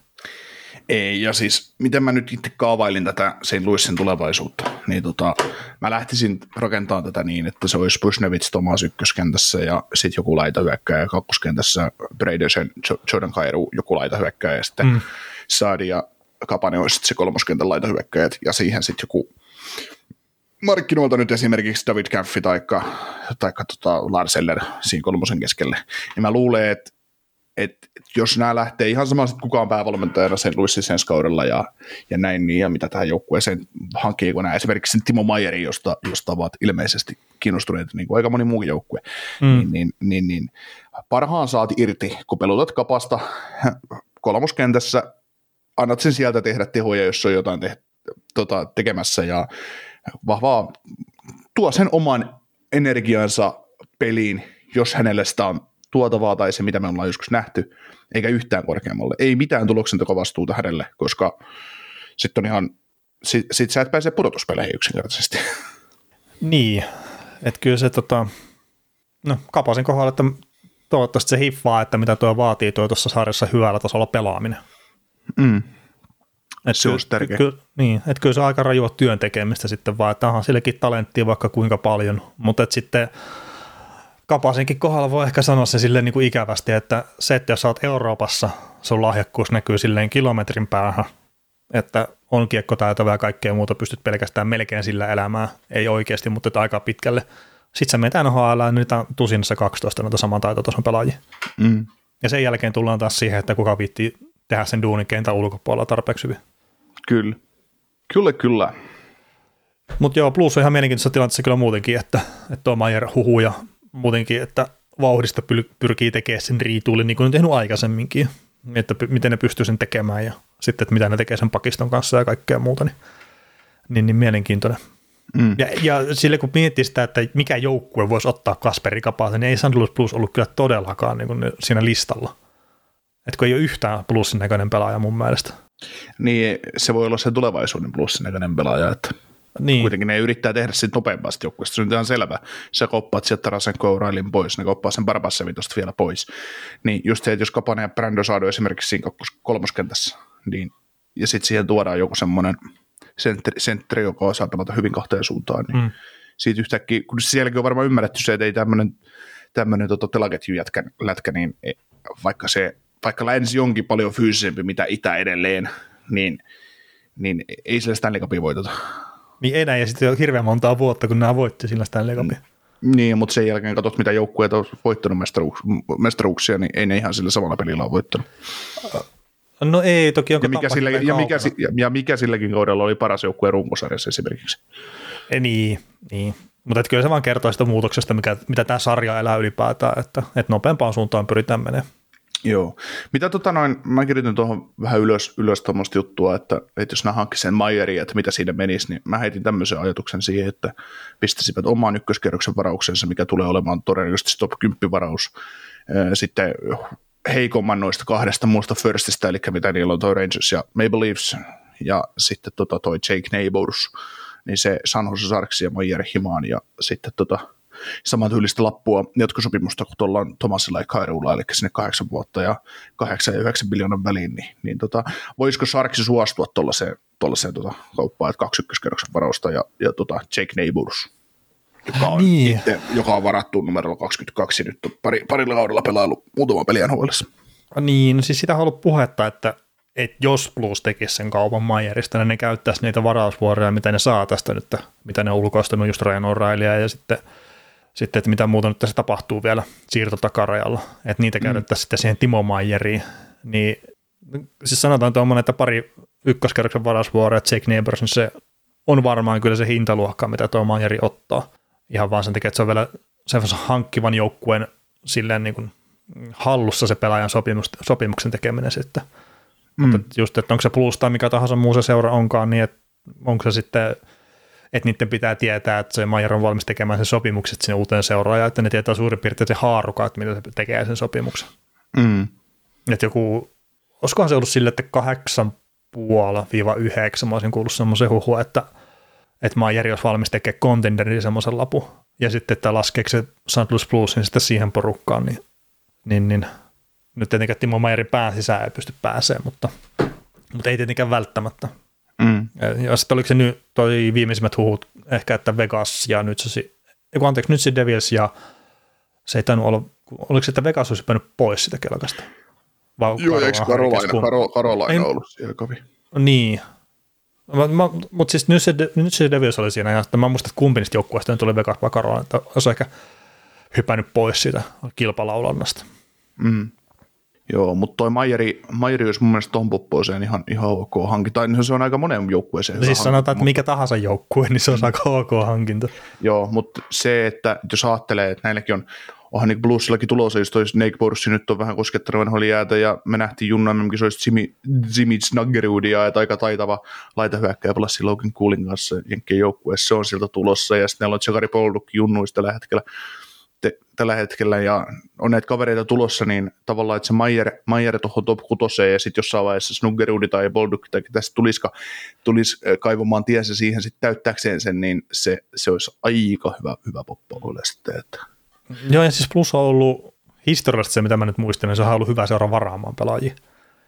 Ei, ja siis miten mä nyt itse kaavailin tätä St. Louisin tulevaisuutta, niin tota, mä lähtisin rakentamaan tätä niin, että se olisi Bushnevits Thomas ykköskentässä ja sitten joku laita hyökkääjä kakkoskentässä Bradersen, Jordan Kairu, joku laita hyökkääjä ja sitten mm. Saadi ja Kapane olisi se kolmoskentän laita hyökkäjät, ja siihen sitten joku markkinoilta nyt esimerkiksi David Caffey tai taikka tota Lars Eller siinä kolmosen keskelle, niin mä luulen, että et jos nämä lähtee ihan samalla, kuka on päävalmentajana sen Luissin sen kaudella ja, ja näin niin, ja mitä tähän joukkueeseen hankkii, kun nämä esimerkiksi Timo Mayeri, josta, josta ovat ilmeisesti kiinnostuneet, niin kuin aika moni muukin joukkue, mm. niin, niin, niin, niin, parhaan saati irti, kun pelutat kapasta kolmoskentässä annat sen sieltä tehdä tehoja, jos on jotain te, tota, tekemässä ja vahvaa tuo sen oman energiansa peliin, jos hänelle sitä on tuotavaa tai se, mitä me ollaan joskus nähty, eikä yhtään korkeammalle. Ei mitään tuloksentekovastuuta hänelle, koska sitten on ihan, sit, sit sä et pääse pudotuspeleihin yksinkertaisesti. Niin, että kyllä se tota, no Kapasin kohdalla, että toivottavasti se hiffaa, että mitä tuo vaatii tuo tuossa sarjassa hyvällä tasolla pelaaminen. Mm. Et se olisi tärkeä. Ky, niin, että kyllä se on aika rajua työn tekemistä sitten vaan, että onhan sillekin talenttia vaikka kuinka paljon, mutta että sitten Kapasenkin kohdalla voi ehkä sanoa se silleen niin kuin ikävästi, että se, että jos sä oot Euroopassa, sun lahjakkuus näkyy silleen kilometrin päähän, että on taitava ja kaikkea muuta, pystyt pelkästään melkein sillä elämään, ei oikeasti, mutta että aika pitkälle. Sitten sä menet NHL ja nyt on tusinassa 12 noita saman taitotason pelaajia. Mm. Ja sen jälkeen tullaan taas siihen, että kuka viittii tehdä sen duunin kentän ulkopuolella tarpeeksi hyvin. Kyllä. Kyllä, kyllä. Mutta joo, plus on ihan mielenkiintoisessa tilanteessa kyllä muutenkin, että, että tuo Mayer huhuu ja muutenkin, että vauhdista pyrkii tekemään sen riituulin niin kuin on tehnyt aikaisemminkin, että miten ne pystyy sen tekemään ja sitten, että mitä ne tekee sen pakiston kanssa ja kaikkea muuta, niin, niin, niin mielenkiintoinen. Mm. Ja, ja sille kun miettii sitä, että mikä joukkue voisi ottaa Kasperi Kapasen, niin ei Sandulus Plus ollut kyllä todellakaan niin kuin siinä listalla. Että kun ei ole yhtään plussin näköinen pelaaja mun mielestä. Niin, se voi olla se tulevaisuuden plussin näköinen pelaaja, että niin. kuitenkin ne yrittää tehdä siitä nopeampasti joukkueesta. Se on ihan selvä. Sä koppaat sieltä Tarasen Kourailin pois, ne koppaa sen Barbassevin tuosta vielä pois. Niin just se, että jos Kapane ja Brando saadaan esimerkiksi siinä kolmoskentässä, niin, ja sitten siihen tuodaan joku semmoinen sentteri, sentteri, joka osaa pelata hyvin kahteen suuntaan, niin mm. siitä yhtäkkiä, kun sielläkin on varmaan ymmärretty se, että ei tämmöinen tämmöinen tota, telaketju jätkä, lätkä, niin vaikka se vaikka länsi onkin paljon fyysisempi mitä itä edelleen, niin, niin ei sillä Stanley Cupia voiteta. Niin ei näin, ja sitten on hirveän montaa vuotta, kun nämä voitti sillä Stanley Cupia. Niin, mutta sen jälkeen katsot, mitä joukkueet on voittanut mestaruuk- mestaruuksia, niin ei ne ihan sillä samalla pelillä ole voittanut. No ei, toki onko ja mikä, sillä, ja, mikä, ja, ja mikä silläkin kaudella oli paras joukkue runkosarjassa esimerkiksi. E, niin, niin. Mutta kyllä se vaan kertoo sitä muutoksesta, mikä, mitä tämä sarja elää ylipäätään, että, että nopeampaan suuntaan pyritään menemään. Joo. Mitä tota noin, mä kirjoitin tuohon vähän ylös, ylös tuommoista juttua, että, että jos nämä hankkisivat sen Mayerin, että mitä siinä menisi, niin mä heitin tämmöisen ajatuksen siihen, että pistäisivät oman ykköskerroksen varauksensa, mikä tulee olemaan todennäköisesti top 10 varaus, sitten heikomman noista kahdesta muusta firstistä, eli mitä niillä on toi Rangers ja Maple Leafs, ja sitten tota toi Jake Neighbors, niin se San Jose Sarks ja Mayer Himaan, ja sitten tota, samantyylistä lappua jatkosopimusta kuin tuolla on Tomasilla ja Kairulla, eli sinne kahdeksan vuotta ja kahdeksan ja yhdeksän miljoonan väliin, niin, niin tota, voisiko Sarksi suostua tuollaiseen, tuollaiseen tota, kauppaan, että kaksi ykköskerroksen varausta ja, ja tota Jake Neighbors, joka on, niin. itse, joka on varattu numerolla 22 ja nyt on pari, parilla kaudella pelaillut muutama peli nhl Niin, no siis sitä on ollut puhetta, että että jos Plus tekisi sen kaupan Mayerista, niin ne käyttäisi niitä varausvuoroja, mitä ne saa tästä nyt, mitä ne on ulkoistanut just Ryan O'Reillya ja sitten sitten, että mitä muuta nyt tässä tapahtuu vielä siirtotakarajalla, että niitä mm. käytettäisiin sitten siihen Timo Mayeriin, niin siis sanotaan tuommoinen, että pari ykköskerroksen varausvuoroja, Jake Neighbors, niin se on varmaan kyllä se hintaluokka, mitä tuo Mayeri ottaa. Ihan vaan sen takia, että se on vielä sen hankkivan joukkueen silleen niin kuin hallussa se pelaajan sopimus, sopimuksen tekeminen sitten. Mm. Mutta just, että onko se plus tai mikä tahansa muu se seura onkaan, niin että onko se sitten – että niiden pitää tietää, että se Majer on valmis tekemään sen sopimukset sinne uuteen seuraajaan, että ne tietää suurin piirtein se haaruka, että mitä se tekee sen sopimuksen. Mm. Että joku, olisikohan se ollut sille, että kahdeksan puola viiva yhdeksän, mä olisin kuullut semmoisen huhua, että, että Majeri olisi valmis tekemään contenderin semmoisen lapu, ja sitten, että laskeeko se St. Louis Blues niin sitten siihen porukkaan, niin, niin, niin nyt tietenkään Timo Majerin pään sisään ei pysty pääsemään, mutta, mutta ei tietenkään välttämättä. Mm. Ja sitten oliko se nyt toi viimeisimmät huhut, ehkä että Vegas ja nyt se, eiku, anteeksi, nyt se Devils ja se ei tainnut olla, oliko se, että Vegas olisi päänyt pois sitä kelkasta? Vai Joo, eikö Karolaina, Karo, Karolaina ollut siellä kovin? Niin, mutta siis nyt se, nyt se Devils oli siinä, ja että mä muistan, että kumpi niistä joukkueista tuli Vegas vai Karolaina, että olisi ehkä hypännyt pois siitä kilpalaulannasta. Mm. Joo, mutta toi Majeri, Majeri olisi mun mielestä tuohon poppoiseen ihan, ihan ok hankinta. Tai se on aika monen joukkueeseen Siis sanotaan, että mikä tahansa joukkue, niin se on mm. aika ok hankinta. Joo, mutta se, että jos ajattelee, että näilläkin on, onhan niin Bluesillakin tulossa, jos toi Snake Borssi nyt on vähän koskettanut oli jäätä, ja me nähtiin Junnan olisi Jimmy, Jimmy Snaggerudia, että aika taitava laitahyökkäjä pelassi Logan Coolin kanssa Jenkkien joukkueessa, se on sieltä tulossa, ja sitten on Jagari Polduk junnuista tällä hetkellä te, tällä hetkellä ja on näitä kavereita tulossa, niin tavallaan, että se Maier, Maier tuohon top 6 ja sitten jossain vaiheessa Snuggerudi tai Bolduk tai tästä tulisi, tulisi kaivamaan tiensä siihen sitten täyttääkseen sen, niin se, se olisi aika hyvä, hyvä poppo sitten. Että. Joo, ja siis plus on ollut historiallisesti se, mitä mä nyt muistan, niin se on ollut hyvä seura varaamaan pelaajia.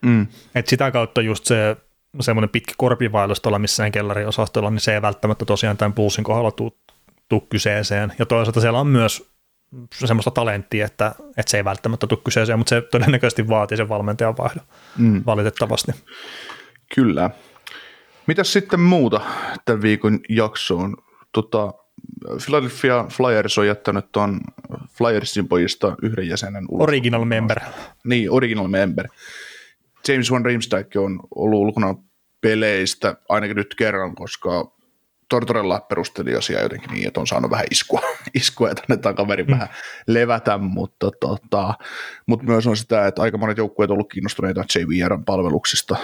Mm. Et sitä kautta just se semmoinen pitkä korpivaellus tuolla missään kellariosastolla, niin se ei välttämättä tosiaan tämän pulssin kohdalla tuu, tuu kyseeseen. Ja toisaalta siellä on myös semmoista talenttia, että, että se ei välttämättä tule kyseeseen, mutta se todennäköisesti vaatii sen valmentajan vaihdon mm. valitettavasti. Kyllä. Mitäs sitten muuta tämän viikon jaksoon? Tota, Philadelphia Flyers on jättänyt tuon Flyersin pojista yhden jäsenen ulos. Original member. Niin, original member. James Van Riemsdyk on ollut ulkona peleistä ainakin nyt kerran, koska Tortorella perusteli asiaa jotenkin niin, että on saanut vähän iskua, iskua että annetaan kaveri mm. vähän levätä, mutta, tota, mutta myös on sitä, että aika monet joukkueet on ollut kiinnostuneita JVRn palveluksista,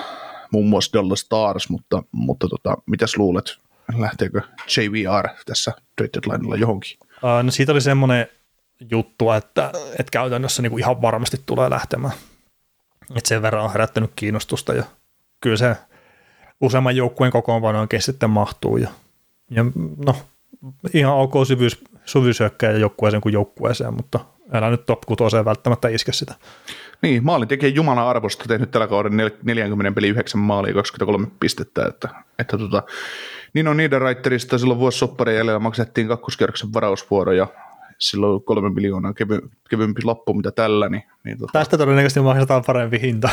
muun muassa Dallas Stars, mutta, mutta tota, mitäs luulet, lähteekö JVR tässä trade deadlinella johonkin? Uh, no siitä oli semmoinen juttu, että, että käytännössä niin kuin ihan varmasti tulee lähtemään. Että sen verran on herättänyt kiinnostusta ja kyllä se useamman joukkueen kokoonpanoon sitten mahtuu ja ja no, ihan ok syvyys, syvyysyökkäjä joukkueeseen kuin joukkueeseen, mutta älä nyt top 6 välttämättä iske sitä. Niin, maalin tekee Jumalan arvosta, tehnyt tällä kauden 40 peli 9 maalia 23 pistettä, että, että tota, niin on niiden raitterista silloin vuosi sopparin jäljellä maksettiin kakkoskerroksen varausvuoro ja silloin kolme miljoonaa kevy, kevyempi lappu mitä tällä. Niin, niin tota... Tästä todennäköisesti maksetaan parempi hinta.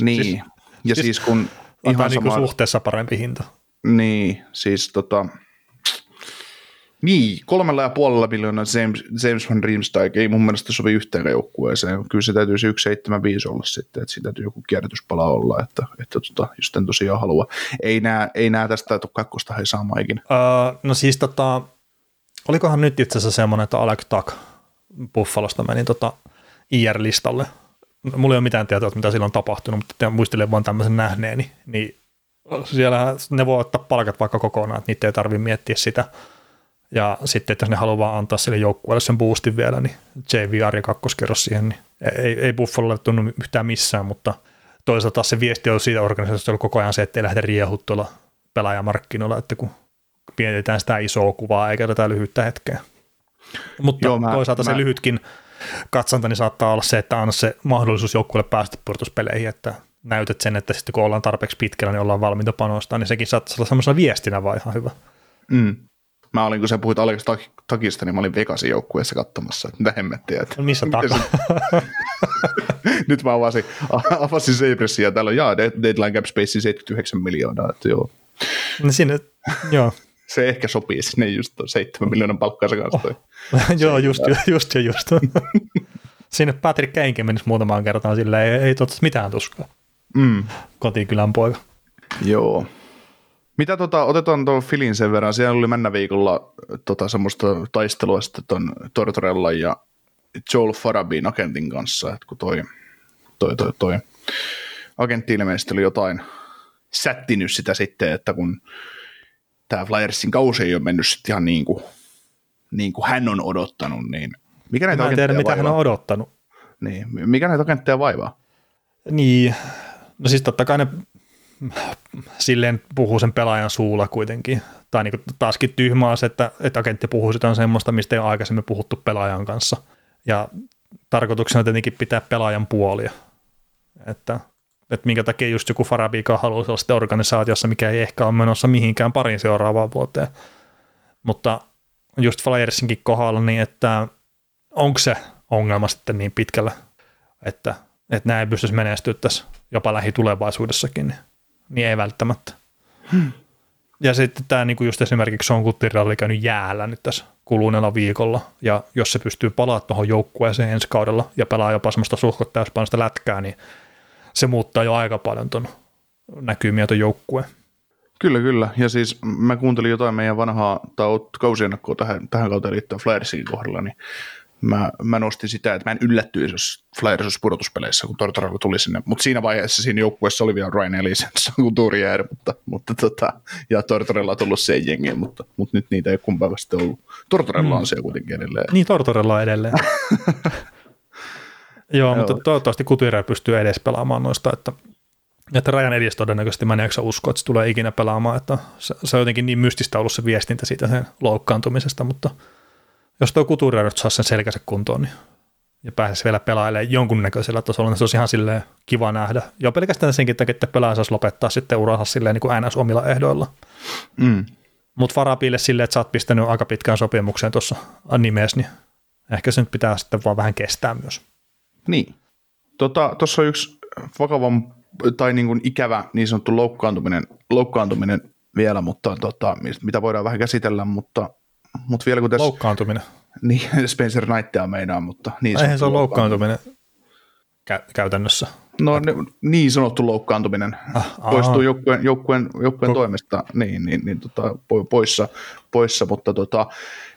niin, siis, ja siis, siis kun ihan niin sama... suhteessa parempi hinta. Niin, siis tota, Niin, kolmella ja puolella miljoonaa James, James Van Riemsdyk ei mun mielestä sovi yhteen joukkueeseen. Kyllä se täytyisi 175 olla sitten, että siitä täytyy joku kierrätyspala olla, että, että tota, jos en tosiaan halua. Ei nää, ei nää tästä tule kakkosta he saamaan ikinä. Öö, no siis tota, olikohan nyt itse asiassa semmoinen, että Alec Tuck Buffalosta meni tota IR-listalle. Mulla ei ole mitään tietoa, mitä silloin on tapahtunut, mutta muistelen vaan tämmöisen nähneeni. Niin siellä ne voi ottaa palkat vaikka kokonaan, että niitä ei tarvitse miettiä sitä. Ja sitten, että jos ne haluaa antaa sille joukkueelle sen boostin vielä, niin JVR ja kakkoskerros siihen, niin ei, ei Buffalolle tunnu yhtään missään, mutta toisaalta taas se viesti on siitä organisaatiosta ollut koko ajan se, että ei lähde riehut tuolla pelaajamarkkinoilla, että kun mietitään sitä isoa kuvaa eikä tätä lyhyttä hetkeä. Mutta Joo, mä, toisaalta mä... se lyhytkin katsanta niin saattaa olla se, että anna se mahdollisuus joukkueelle päästä pudotuspeleihin, että näytät sen, että sitten kun ollaan tarpeeksi pitkällä, niin ollaan valmiita panostaa, niin sekin saattaa olla semmoisena viestinä vaan ihan hyvä. Mm. Mä olin, kun sä puhuit Alex Takista, niin mä olin Vegasin joukkueessa katsomassa, että mitä hemmettiä. Että, no missä taka? Nyt mä avasin, avasin Sabresin ja täällä on, jaa, deadline cap space 79 miljoonaa, että joo. No sinne, joo. se ehkä sopii sinne just 7 miljoonan palkkaansa kanssa. Oh. joo, just, just, just, just. sinne Patrick Keinke menisi muutamaan kertaan sillä ei, ei totta mitään tuskaa. Mm. Kotikylän poika. Joo. Mitä tota, otetaan tuon Filin sen verran, siellä oli mennä viikolla tota, semmoista taistelua sitten ton Tortorella ja Joel Farabin agentin kanssa, että kun toi, toi, toi, toi agentti ilmeisesti oli jotain sättinyt sitä sitten, että kun tämä Flyersin kausi ei ole mennyt sitten ihan niin kuin, niin kuin hän on odottanut, niin mikä näitä Mä en tiedä, mitä hän on odottanut. Niin, mikä näitä agentteja vaivaa? Niin, no siis totta kai ne silleen puhuu sen pelaajan suulla kuitenkin. Tai niin taaskin tyhmää se, että, että agentti puhuu sitä semmoista, mistä ei ole aikaisemmin puhuttu pelaajan kanssa. Ja tarkoituksena tietenkin pitää pelaajan puolia. Että, että minkä takia just joku Farabika haluaa olla organisaatiossa, mikä ei ehkä ole menossa mihinkään parin seuraavaan vuoteen. Mutta just Flyersinkin kohdalla, niin että onko se ongelma sitten niin pitkällä, että, että näin pystyisi menestyä tässä jopa lähitulevaisuudessakin. Niin niin ei välttämättä. Hmm. Ja sitten tämä niinku just esimerkiksi Son Guttiralli oli käynyt jäällä nyt tässä kuluneella viikolla, ja jos se pystyy palaamaan tuohon joukkueeseen ensi kaudella ja pelaa jopa semmoista suhkot täyspainoista lätkää, niin se muuttaa jo aika paljon tuon näkymiä tuon joukkueen. Kyllä, kyllä. Ja siis mä kuuntelin jotain meidän vanhaa, tai kausiennakkoa tähän, tähän kauteen liittyen Flyersin kohdalla, niin mä, mä nostin sitä, että mä en yllättyisi, jos Flyers olisi pudotuspeleissä, kun Tortorella tuli sinne. Mutta siinä vaiheessa siinä joukkueessa oli vielä Ryan Ellison kuin Tourier, mutta, mutta tota, ja Tortorella on tullut sen jengiin, mutta, mutta nyt niitä ei kumpaa sitten ollut. Tortorella on mm. siellä kuitenkin edelleen. Niin, Tortorella on edelleen. Joo, mutta toivottavasti Kutire pystyy edes pelaamaan noista, että, että Rajan edes todennäköisesti mä en usko, että se tulee ikinä pelaamaan, että se, se on jotenkin niin mystistä ollut se viestintä siitä sen loukkaantumisesta, mutta – jos tuo Couturier nyt saa sen selkänsä kuntoon niin, ja pääsisi vielä pelailemaan jonkunnäköisellä tasolla, niin se olisi ihan silleen kiva nähdä. Jo pelkästään senkin takia, että pelaaja saisi lopettaa sitten uransa silleen niin kuin NS omilla ehdoilla. Mm. Mutta Farabille silleen, että sä oot pistänyt aika pitkään sopimukseen tuossa nimeessä, niin ehkä se nyt pitää sitten vaan vähän kestää myös. Niin. Tuossa tota, on yksi vakavan tai niin kuin ikävä niin sanottu loukkaantuminen, loukkaantuminen vielä, mutta tota, mitä voidaan vähän käsitellä, mutta mutta vielä kun tässä... Loukkaantuminen. Niin, Spencer Knightia meinaa, mutta... Niin Eihän se ole loukkaantuminen kä- käytännössä. No ne, niin sanottu loukkaantuminen ah, poistuu joukkueen, joukkueen, joukkueen Ko- toimesta niin, niin, niin tota, poissa, poissa, mutta tota,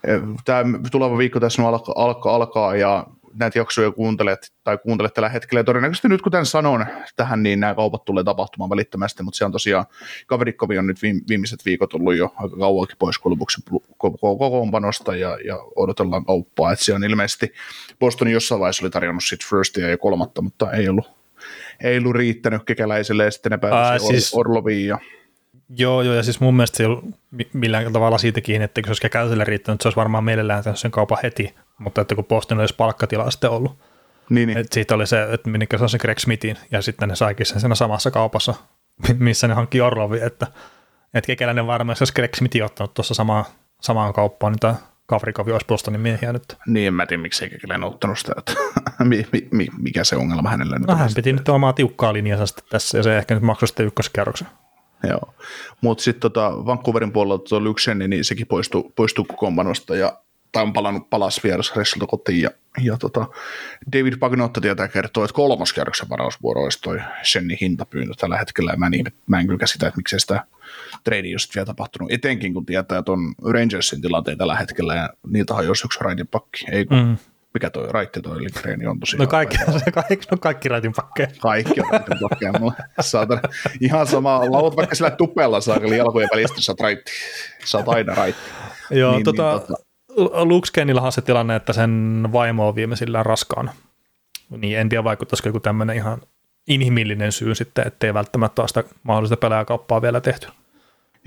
eh, tämä tuleva viikko tässä alkaa, alkaa, alkaa ja näitä jaksoja kuuntelet tai kuuntelet tällä hetkellä. Ja todennäköisesti nyt kun tämän sanon tähän, niin nämä kaupat tulee tapahtumaan välittömästi, mutta se on tosiaan, Kaverikkovi on nyt viimeiset viikot ollut jo aika kauankin pois kolmuksen kokoonpanosta ja, ja odotellaan kauppaa. Että se on ilmeisesti, Bostonin jossain vaiheessa oli tarjonnut sit firstia ja kolmatta, mutta ei ollut, ei ollut riittänyt kekäläiselle ja sitten ne pääsivät siis... Orloviin ja Joo, joo, ja siis mun mielestä se ei ollut millään tavalla siitä kiinni, että jos olisi käytölle riittänyt, se olisi varmaan mielellään sen kaupan heti, mutta että kun Boston olisi palkkatila sitten ollut. Niin, niin. Että siitä oli se, että minkä se on se Greg Smithin, ja sitten ne saikin sen siinä samassa kaupassa, missä ne hankki Orlovi, että, että kekäläinen varmaan, jos Greg Smithin ottanut tuossa samaan, samaan kauppaan, niin tämä Kavrikovi olisi Bostonin miehiä nyt. Niin, en mä tiedä, miksi kekäläinen ottanut sitä, että mikä se ongelma hänellä nyt no, hän piti nyt omaa tiukkaa linjansa tässä, ja se ehkä nyt maksoi sitten ykköskierroksen. Joo. Mutta sitten tota, Vancouverin puolella tuo Luke Shenni, niin sekin poistui, poistui kokoonpanosta ja tai on palannut palas vierasressulta kotiin. Ja, ja tota, David Pagnotta tietää kertoo, että kolmoskierroksen varausvuoro olisi toi Shennin hintapyyntö tällä hetkellä. Ja mä en, mä en kyllä käsitä, että miksei sitä trade just vielä tapahtunut. Etenkin kun tietää, että on Rangersin tilanteen tällä hetkellä ja niiltä hajosi yksi raidin pakki. Ei kun, mm. mikä toi raitti toi Lindgren on tosiaan. No kaikki, kaikki, no kaikki raitin pakkeja. Kaikki on raitin pakkeja. Mulla saatan, ihan sama, lauat vaikka sillä tupella saakeli jalkojen välistä, saat raitti. Saat aina raitti. Joo, niin, tota, niin, tota, Luxkenillahan se tilanne, että sen vaimo on viimeisillään raskaan. Niin en tiedä vaikuttaisiko joku tämmöinen ihan inhimillinen syy sitten, ettei välttämättä ole sitä mahdollista pelaajakauppaa vielä tehty.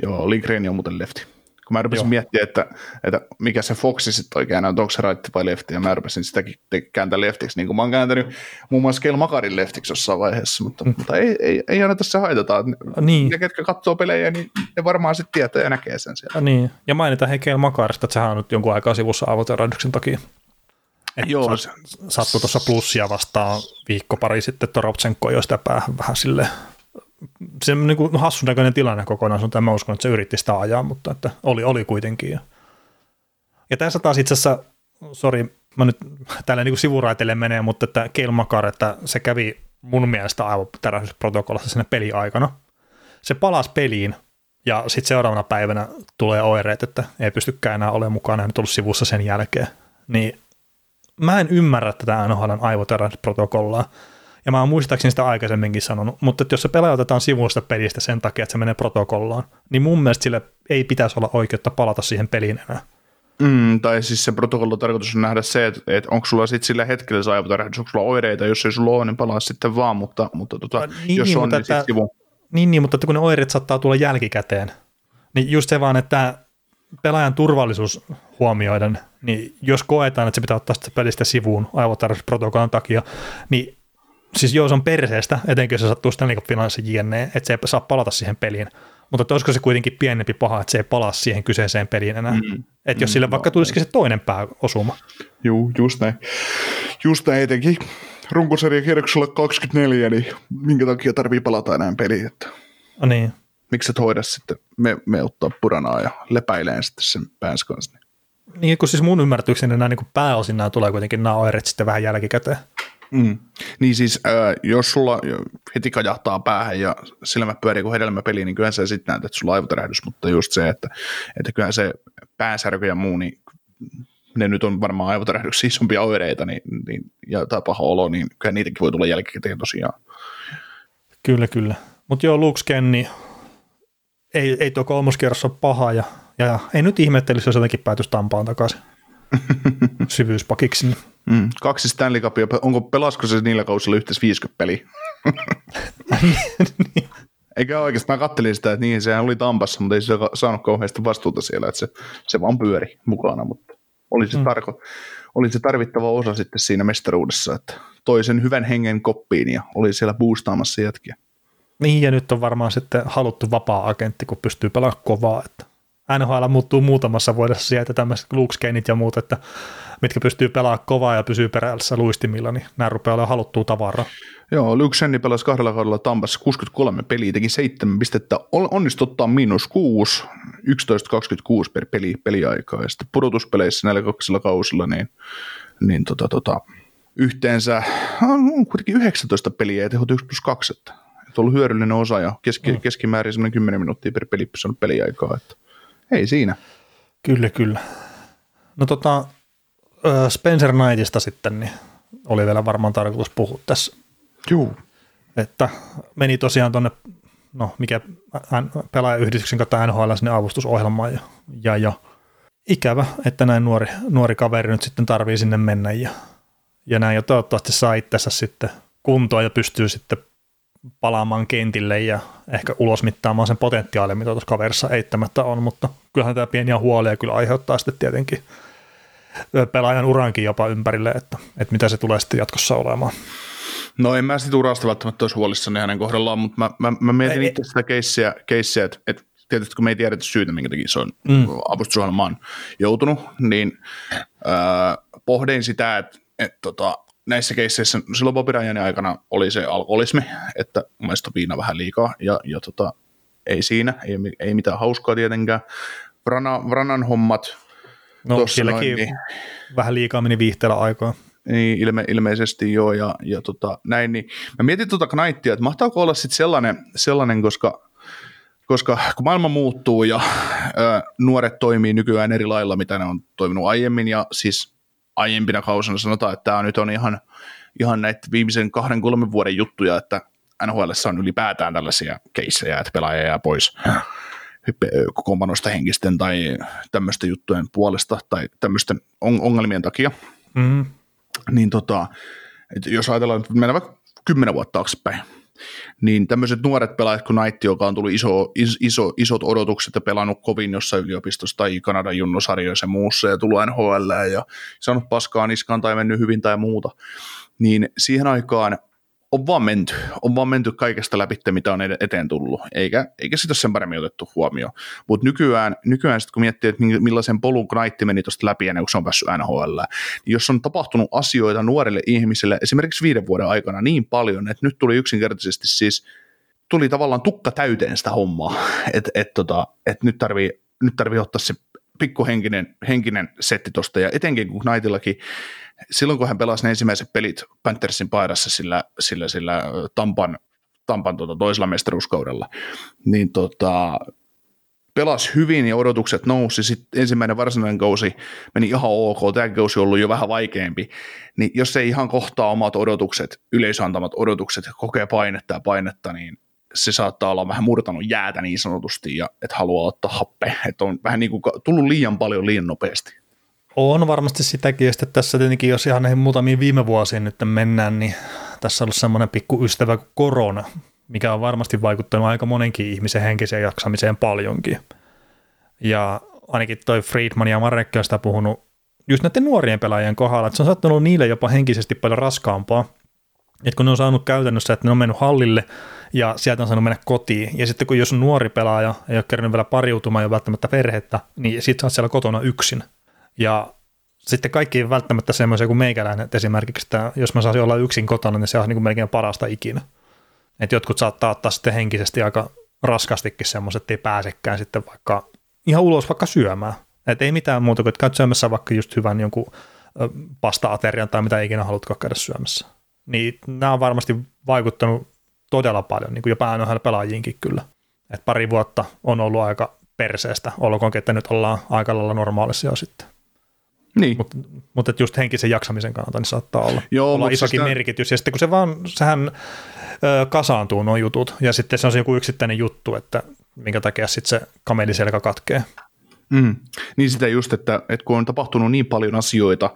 Joo, Lindgren on muuten lefti. Kun mä rupesin miettimään, että, että mikä se Foxi sitten oikein on, onko se right vai lefti, ja mä rupesin sitäkin kääntää leftiksi, niin kuin mä oon kääntänyt muun muassa Kel Makarin leftiksi jossain vaiheessa, mutta, mm. mutta ei, ei, ei aina tässä haitata. Niin. Ne, ketkä katsoo pelejä, niin ne varmaan sitten tietää ja näkee sen siellä. Niin, ja mainitaan hei Kel Makarista, että sehän on nyt jonkun aikaa sivussa avoteraduksen takia. Et Joo. Sattui tuossa plussia vastaan viikko pari sitten, Toroptsenko jo sitä päähän vähän sille se on niin kuin hassun näköinen tilanne kokonaan, mutta mä uskon, että se yritti sitä ajaa, mutta että oli, oli kuitenkin. Ja, ja tässä taas itse asiassa, sori, mä nyt tällä niin sivuraiteille menee, mutta että Keil että se kävi mun mielestä aivan protokollassa sinne peliaikana. Se palasi peliin ja sitten seuraavana päivänä tulee oireet, että ei pystykään enää olemaan mukana nyt ollut sivussa sen jälkeen. Niin mä en ymmärrä tätä NHLn aivoterähdysprotokollaa. Ja mä oon muistaakseni sitä aikaisemminkin sanonut, mutta että jos se pelaaja otetaan sivuista pelistä sen takia, että se menee protokollaan, niin mun mielestä sille ei pitäisi olla oikeutta palata siihen peliin enää. Mm, tai siis se protokollo tarkoitus on nähdä se, että, että onko sulla sitten sillä hetkellä se aivotärähdys, onko sulla oireita, jos ei sulla ole, niin palaa sitten vaan, mutta, mutta tota, no, niin, jos niin, on, mutta niin sitten sivu. Niin, niin, mutta että kun ne oireet saattaa tulla jälkikäteen, niin just se vaan, että pelaajan turvallisuus huomioiden, niin jos koetaan, että se pitää ottaa sitä pelistä sivuun aivotarkastusprotokollan takia, niin siis joo, se on perseestä, etenkin jos se sattuu Stanley Cup-finanssi jne, että se ei saa palata siihen peliin. Mutta olisiko se kuitenkin pienempi paha, että se ei palaa siihen kyseiseen peliin enää. Mm. Että jos mm, sille vaikka tulisikin se toinen pääosuma. Joo, just näin. Just näin etenkin runkosarjan kierroksella 24, niin minkä takia tarvii palata enää peliin. Että... No niin. Miksi et hoida sitten, me, me ottaa puranaa ja lepäileen sitten sen päänsä kanssa. Niin. niin, kun siis mun ymmärtykseni nämä niin pääosin nämä tulee kuitenkin nämä oireet sitten vähän jälkikäteen. Mm. Niin siis, äh, jos sulla heti kajahtaa päähän ja silmä pyörii kuin hedelmäpeli, niin kyllä se sitten näet, että sulla aivotärähdys, mutta just se, että, että kyllä se pääsärky ja muu, niin ne nyt on varmaan aivotärähdyksiä isompia oireita niin, niin, ja tai paha olo, niin kyllä niitäkin voi tulla jälkikäteen tosiaan. Kyllä, kyllä. Mutta joo, Luke Skenni, ei, ei tuo kolmoskierros ole paha ja, ja ei nyt ihmettelisi, jos jotenkin päätys Tampaan takaisin syvyyspakiksi. Mm, kaksi Stanley Cupia. Onko pelasko se niillä kausilla yhteensä 50 peliä? Eikä oikeasti, mä kattelin sitä, että niin, sehän oli Tampassa, mutta ei se saanut kauheasti vastuuta siellä, että se, se vaan pyöri mukana, mutta oli se, mm. tarko, oli se tarvittava osa sitten siinä mestaruudessa, että toi sen hyvän hengen koppiin ja oli siellä boostaamassa jätkiä. Niin, ja nyt on varmaan sitten haluttu vapaa-agentti, kun pystyy pelaamaan kovaa, että NHL muuttuu muutamassa vuodessa sieltä tämmöiset Luke ja muut, että mitkä pystyy pelaamaan kovaa ja pysyy perässä luistimilla, niin nämä rupeaa olemaan haluttua tavaraa. Joo, Luke Shenni pelasi kahdella kaudella Tampassa 63 peliä, teki 7 pistettä, onnistui ottaa miinus 6, 11-26 per peli, peliaikaa, ja sitten pudotuspeleissä näillä kaksilla kausilla, niin, niin tota, tota, yhteensä on kuitenkin 19 peliä ja tehot 1 plus 2, että, että ollut hyödyllinen osa ja keski, mm. keskimäärin semmoinen 10 minuuttia per peli on peliaikaa, että ei siinä. Kyllä, kyllä. No tota, Spencer Knightista sitten, niin oli vielä varmaan tarkoitus puhua tässä. Joo. Että meni tosiaan tuonne, no mikä pelaajayhdistyksen kautta NHL sinne avustusohjelmaan ja, ja, ja ikävä, että näin nuori, nuori kaveri nyt sitten tarvii sinne mennä ja, ja näin jo toivottavasti saa itsensä sitten kuntoon ja pystyy sitten palaamaan kentille ja ehkä ulosmittaamaan sen potentiaalin, mitä tuossa kaverissa eittämättä on, mutta kyllähän tämä pieniä huolia kyllä aiheuttaa sitten tietenkin pelaajan urankin jopa ympärille, että, että mitä se tulee sitten jatkossa olemaan. No en mä sitten urasta välttämättä olisi huolissani hänen kohdallaan, mutta mä, mä, mä mietin itse sitä keissiä, keissiä että, että tietysti kun me ei tiedetä syytä, minkä takia se on mm. avustusohjelmaan joutunut, niin äh, pohdin sitä, että, että tota, näissä keisseissä, silloin Bobby Ryanin aikana oli se alkoholismi, että mun mielestä viina vähän liikaa, ja, ja tota, ei siinä, ei, ei mitään hauskaa tietenkään. Vrana, Vranan hommat, No Tossa silläkin noin, niin. vähän liikaa meni viihteellä aikaa. niin ilme, ilmeisesti joo, ja, ja tota, näin, niin mä mietin tuota Knightia, että mahtaako olla sitten sellainen, sellainen, koska koska kun maailma muuttuu ja ö, nuoret toimii nykyään eri lailla, mitä ne on toiminut aiemmin, ja siis aiempina kausina sanotaan, että tämä nyt on ihan, ihan näitä viimeisen kahden, kolmen vuoden juttuja, että NHL on ylipäätään tällaisia keissejä, että pelaaja jää pois kokoonpanosta henkisten tai tämmöisten juttujen puolesta tai tämmöisten on- ongelmien takia. Mm. Niin tota, että jos ajatellaan, että mennään vaikka kymmenen vuotta taaksepäin, niin tämmöiset nuoret pelaajat kuin Knight, joka on tullut iso, iso, isot odotukset ja pelannut kovin jossain yliopistossa tai Kanadan junnusarjoissa ja muussa ja tullut NHL ja saanut paskaa niskaan tai mennyt hyvin tai muuta, niin siihen aikaan on vaan menty, on vaan menty kaikesta läpi, mitä on eteen tullut, eikä, eikä sitä ole sen paremmin otettu huomioon. Mutta nykyään, nykyään sit kun miettii, että millaisen polun Knight meni tuosta läpi ennen kuin se on päässyt NHL, niin jos on tapahtunut asioita nuorille ihmisille esimerkiksi viiden vuoden aikana niin paljon, että nyt tuli yksinkertaisesti siis, tuli tavallaan tukka täyteen sitä hommaa, että et, tota, et nyt tarvii, nyt tarvii ottaa se pikkuhenkinen henkinen setti tosta, ja etenkin kun Knightillakin silloin kun hän pelasi ne ensimmäiset pelit Panthersin paidassa sillä, sillä, sillä Tampan, Tampan tuota, toisella mestaruuskaudella, niin tota, pelasi hyvin ja odotukset nousi. Sitten ensimmäinen varsinainen kausi meni ihan ok, tämä kausi on ollut jo vähän vaikeampi. Niin jos ei ihan kohtaa omat odotukset, yleisöantamat odotukset, kokee painetta ja painetta, niin se saattaa olla vähän murtanut jäätä niin sanotusti ja että haluaa ottaa happe. Että on vähän niin kuin tullut liian paljon liian nopeasti. On varmasti sitäkin, ja sitten tässä tietenkin, jos ihan näihin muutamiin viime vuosiin nyt mennään, niin tässä on ollut semmoinen pikku ystävä kuin korona, mikä on varmasti vaikuttanut aika monenkin ihmisen henkiseen jaksamiseen paljonkin. Ja ainakin toi Friedman ja Marek on sitä puhunut just näiden nuorien pelaajien kohdalla, että se on sattunut niille jopa henkisesti paljon raskaampaa, että kun ne on saanut käytännössä, että ne on mennyt hallille ja sieltä on saanut mennä kotiin. Ja sitten kun jos on nuori pelaaja, ei ole kerännyt vielä pariutumaan ja välttämättä perhettä, niin sitten sä oot siellä kotona yksin. Ja sitten kaikki välttämättä semmoisia kuin meikäläinen, että esimerkiksi että jos mä saisin olla yksin kotona, niin se on niin kuin melkein parasta ikinä. Että jotkut saattaa ottaa sitten henkisesti aika raskastikin semmoiset, että ei pääsekään sitten vaikka ihan ulos vaikka syömään. Että ei mitään muuta kuin, että käyt syömässä vaikka just hyvän jonkun pasta-aterian tai mitä ikinä haluatko käydä syömässä. Niin nämä on varmasti vaikuttanut todella paljon, niin kuin jopa NHL-pelaajiinkin kyllä. Et pari vuotta on ollut aika perseestä, olkoonkin, että nyt ollaan aika lailla normaalisia sitten. Niin. Mutta mut just henkisen jaksamisen kannalta niin saattaa olla, Joo, olla mutta isokin sitä- merkitys. Ja sitten kun se vaan, sehän ö, kasaantuu nuo jutut, ja sitten se on se joku yksittäinen juttu, että minkä takia sitten se kameliselkä katkee. Mm. Niin sitä just, että, että kun on tapahtunut niin paljon asioita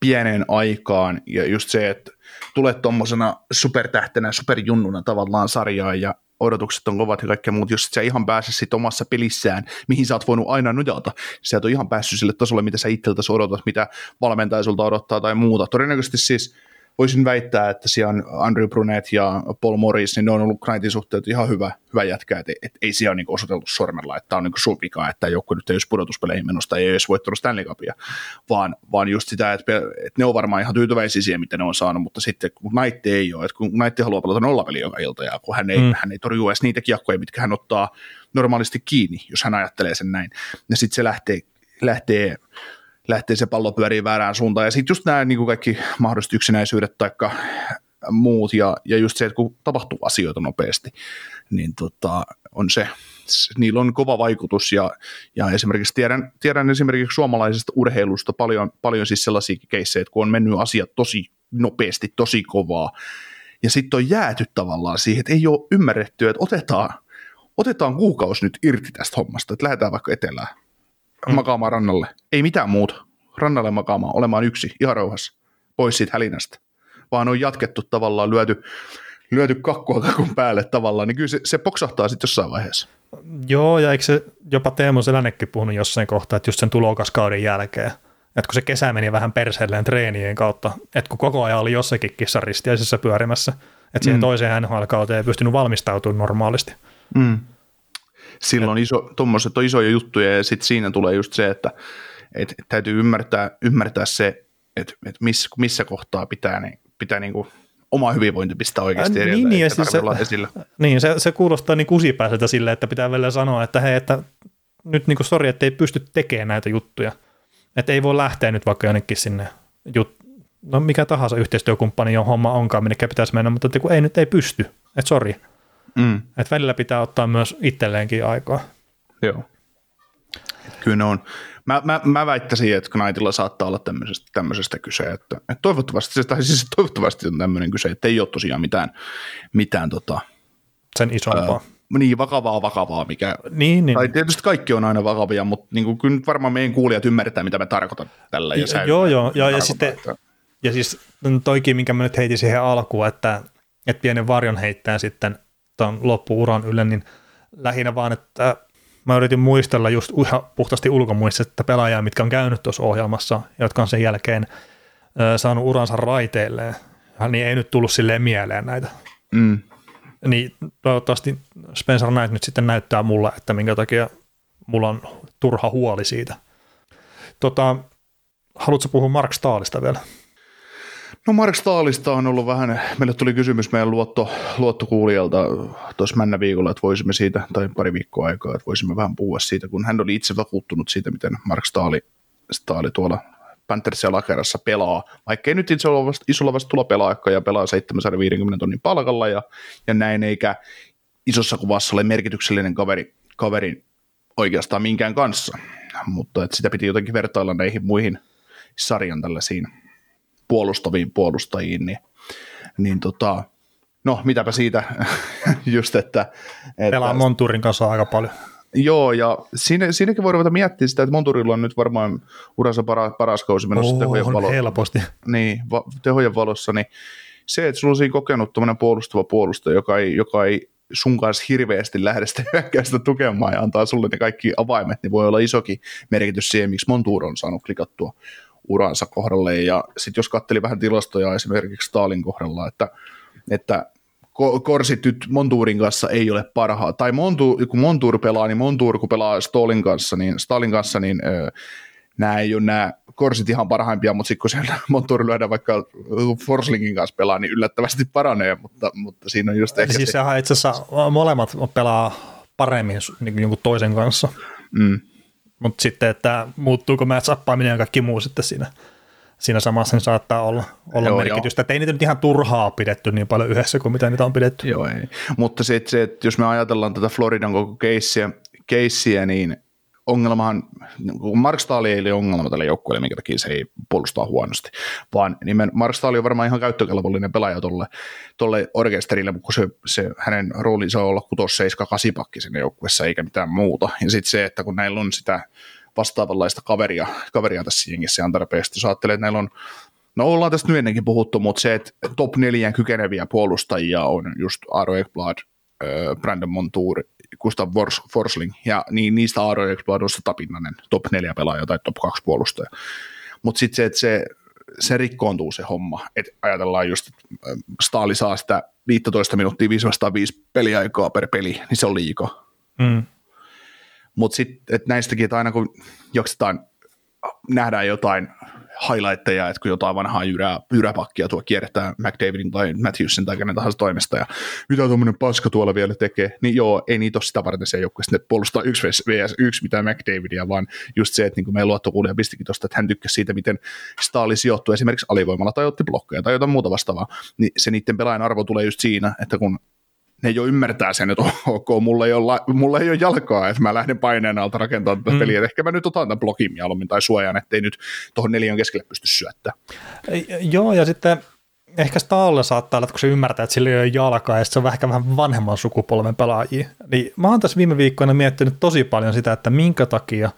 pieneen aikaan ja just se, että tulet tuommoisena supertähtenä, superjunnuna tavallaan sarjaan ja odotukset on kovat ja kaikkea muut, jos sä ihan pääse sit omassa pelissään, mihin sä oot voinut aina nojata, sä et ole ihan päässyt sille tasolle, mitä sä itseltäsi odotat, mitä valmentaja sulta odottaa tai muuta. Todennäköisesti siis voisin väittää, että siellä on Andrew Brunet ja Paul Morris, niin ne on ollut Knightin suhteet ihan hyvä, hyvä jätkä, että et, ei siellä ole niin osoiteltu sormella, että tämä on niin sun vika, että joku nyt ei olisi pudotuspeleihin menosta, ei edes voittanut Stanley Cupia, vaan, vaan just sitä, että, että ne on varmaan ihan tyytyväisiä siihen, mitä ne on saanut, mutta sitten kun Knight ei ole, että kun Knight haluaa pelata nollapeli joka ilta, ja kun hän ei, mm. hän ei torju edes niitä kiekkoja, mitkä hän ottaa normaalisti kiinni, jos hän ajattelee sen näin, ja sitten se lähtee, lähtee lähtee se pallo pyörii väärään suuntaan. Ja sitten just nämä niin kuin kaikki mahdolliset yksinäisyydet tai muut, ja, ja just se, että kun tapahtuu asioita nopeasti, niin tota, on se, niillä on kova vaikutus, ja, ja esimerkiksi tiedän, tiedän esimerkiksi suomalaisesta urheilusta paljon, paljon siis sellaisia keissejä, että kun on mennyt asiat tosi nopeasti, tosi kovaa, ja sitten on jääty tavallaan siihen, että ei ole ymmärretty, että otetaan, otetaan kuukausi nyt irti tästä hommasta, että lähdetään vaikka etelään makaamaan rannalle. Ei mitään muuta. Rannalle makaamaan, olemaan yksi, ihan rauhassa, pois siitä hälinästä. Vaan on jatkettu tavallaan, lyöty, lyöty kakkua kakun päälle tavallaan, niin kyllä se, se poksahtaa sitten jossain vaiheessa. Joo, ja eikö se jopa Teemu Selännekin puhunut jossain kohtaa, että just sen tulokaskauden jälkeen, että kun se kesä meni vähän perseelleen treenien kautta, että kun koko ajan oli jossakin kissaristiäisessä pyörimässä, että siihen mm. toiseen NHL-kauteen ei pystynyt valmistautumaan normaalisti. Mm. Silloin iso, tuommoiset on isoja juttuja ja sitten siinä tulee just se, että et, täytyy ymmärtää, ymmärtää se, että et miss, missä kohtaa pitää, niin, pitää niinku oma hyvinvointi pistää oikeasti edellä, niin, niin, ja siis se- esillä. Niin, se, se kuulostaa niin kusipäiseltä silleen, että pitää vielä sanoa, että hei, että nyt niin kuin sori, että ei pysty tekemään näitä juttuja. Että ei voi lähteä nyt vaikka jonnekin sinne, jut, no mikä tahansa yhteistyökumppani, johon homma onkaan, minne pitäisi mennä, mutta että kun ei nyt ei pysty, että sori. Mm, Että välillä pitää ottaa myös itselleenkin aikaa. joo. Kyllä ne on. Mä, mä, mä väittäisin, että Knightilla saattaa olla tämmöisestä, tämmöisestä kyse, että, että toivottavasti, tai siis toivottavasti on tämmöinen kyse, että ei ole tosiaan mitään, mitään tota, Sen isompaa. ää, niin vakavaa vakavaa, mikä, niin, niin. tai tietysti kaikki on aina vakavia, mutta niin kuin, kyllä nyt varmaan meidän kuulijat ymmärtää, mitä mä tarkoitan tällä. Ja sä Joo, joo, joo, ja sitten- että- Ja siis toikin, minkä mä nyt heitin siihen alkuun, että, että pienen varjon heittää sitten tuon loppuuran ylle, niin lähinnä vaan, että mä yritin muistella just ihan puhtaasti ulkomuistista pelaajia, mitkä on käynyt tuossa ohjelmassa, jotka on sen jälkeen saanut uransa raiteilleen, niin ei nyt tullut silleen mieleen näitä. Mm. Niin toivottavasti Spencer Knight nyt sitten näyttää mulle, että minkä takia mulla on turha huoli siitä. Tota, haluatko puhua Mark Staalista vielä? No Mark Staalista on ollut vähän, meille tuli kysymys meidän luotto, luottokuulijalta tuossa männä viikolla, että voisimme siitä, tai pari viikkoa aikaa, että voisimme vähän puhua siitä, kun hän oli itse vakuuttunut siitä, miten Mark Staali, Staali tuolla Panthers ja Lakerassa pelaa, vaikka ei nyt itse ole vasta, isolla vastuulla pelaakaan ja pelaa 750 tonnin palkalla ja, ja näin, eikä isossa kuvassa ole merkityksellinen kaveri, kaveri oikeastaan minkään kanssa, mutta että sitä piti jotenkin vertailla näihin muihin sarjan tällaisiin puolustaviin puolustajiin, niin, niin tota, no mitäpä siitä just, että, että Pelaa Monturin kanssa aika paljon. Joo, ja siinä, siinäkin voi ruveta miettimään sitä, että Monturilla on nyt varmaan uransa para, paras kausi menossa tehojen, on valo, helposti. niin, va, tehojen valossa, niin se, että sulla on siinä kokenut tuommoinen puolustava puolustaja, joka ei, joka ei sun kanssa hirveästi lähde sitä hyökkäystä tukemaan ja antaa sulle ne kaikki avaimet, niin voi olla isokin merkitys siihen, miksi Montour on saanut klikattua uransa kohdalle. Ja sitten jos katteli vähän tilastoja esimerkiksi Stalin kohdalla, että, että ko- korsit nyt Montuurin kanssa ei ole parhaa. Tai Montu, kun Montuur pelaa, niin Montuur kun pelaa Stalin kanssa, niin Stalin kanssa, niin öö, nämä ei ole nämä korsit ihan parhaimpia, mutta sitten kun siellä Montuur lyödään vaikka Forslingin kanssa pelaa, niin yllättävästi paranee, mutta, mutta siinä on just ehkä siis se, itse asiassa molemmat pelaa paremmin niin kuin jonkun toisen kanssa. mm, Mutta sitten, että muuttuuko match-appaaminen ja kaikki muu sitten siinä, siinä samassa, niin saattaa olla, olla Joo, merkitystä. Että ei niitä nyt ihan turhaa pidetty niin paljon yhdessä kuin mitä niitä on pidetty. Joo, ei. Mutta se, että se, että jos me ajatellaan tätä Floridan koko keissiä, keissiä niin ongelmahan, kun Mark Stahl ei ole ongelma tälle joukkueelle, minkä takia se ei puolustaa huonosti, vaan nimen, Mark Stahl on varmaan ihan käyttökelpollinen pelaaja tolle, tolle orkesterille, mutta se, se, hänen roolinsa on olla 6 7 8 pakki sinne joukkueessa eikä mitään muuta. Ja sitten se, että kun näillä on sitä vastaavanlaista kaveria, kaveria tässä jengissä ihan tarpeeksi, jos ajattelee, että näillä on No ollaan tästä nyt ennenkin puhuttu, mutta se, että top neljän kykeneviä puolustajia on just Aaro Ekblad, Brandon Montour, Gustav Fors- Forsling, ja niin, niistä Aaro tapinnainen top neljä pelaaja tai top kaksi puolustaja. Mutta sitten se, että se, se rikkoontuu se homma, että ajatellaan just, että äh, Staali saa sitä 15 minuuttia 5 vastaan 5 peliaikaa per peli, niin se on liikaa. Mm. Mutta sitten, että näistäkin, että aina kun jaksetaan, nähdään jotain highlightteja, että kun jotain vanhaa jyrää, jyräpakkia tuo kierretään McDavidin tai Matthewsin tai kenen tahansa toimesta, ja mitä tuommoinen paska tuolla vielä tekee, niin joo, ei niitä ole sitä varten se joukkueessa, että puolustaa yksi vs yksi mitään McDavidia, vaan just se, että niin kuin meidän luottokuulija pistikin tuosta, että hän tykkäsi siitä, miten Staali sijoittuu esimerkiksi alivoimalla tai otti blokkeja tai jotain muuta vastaavaa, niin se niiden pelaajan arvo tulee just siinä, että kun ne jo ymmärtää sen, että ok, mulla ei ole, la- mulla ei ole jalkaa, että mä lähden paineen alta rakentamaan tätä Mm. peliä. Että ehkä mä nyt otan tämän blokin mieluummin tai suojan, ettei nyt tuohon neljän keskelle pysty syöttämään. Joo, ja sitten ehkä Stalle saattaa olla, että kun se ymmärtää, että sillä ei ole jalkaa, ja se on ehkä vähän vanhemman sukupolven pelaajia. Niin mä oon tässä viime viikkoina miettinyt tosi paljon sitä, että minkä takia,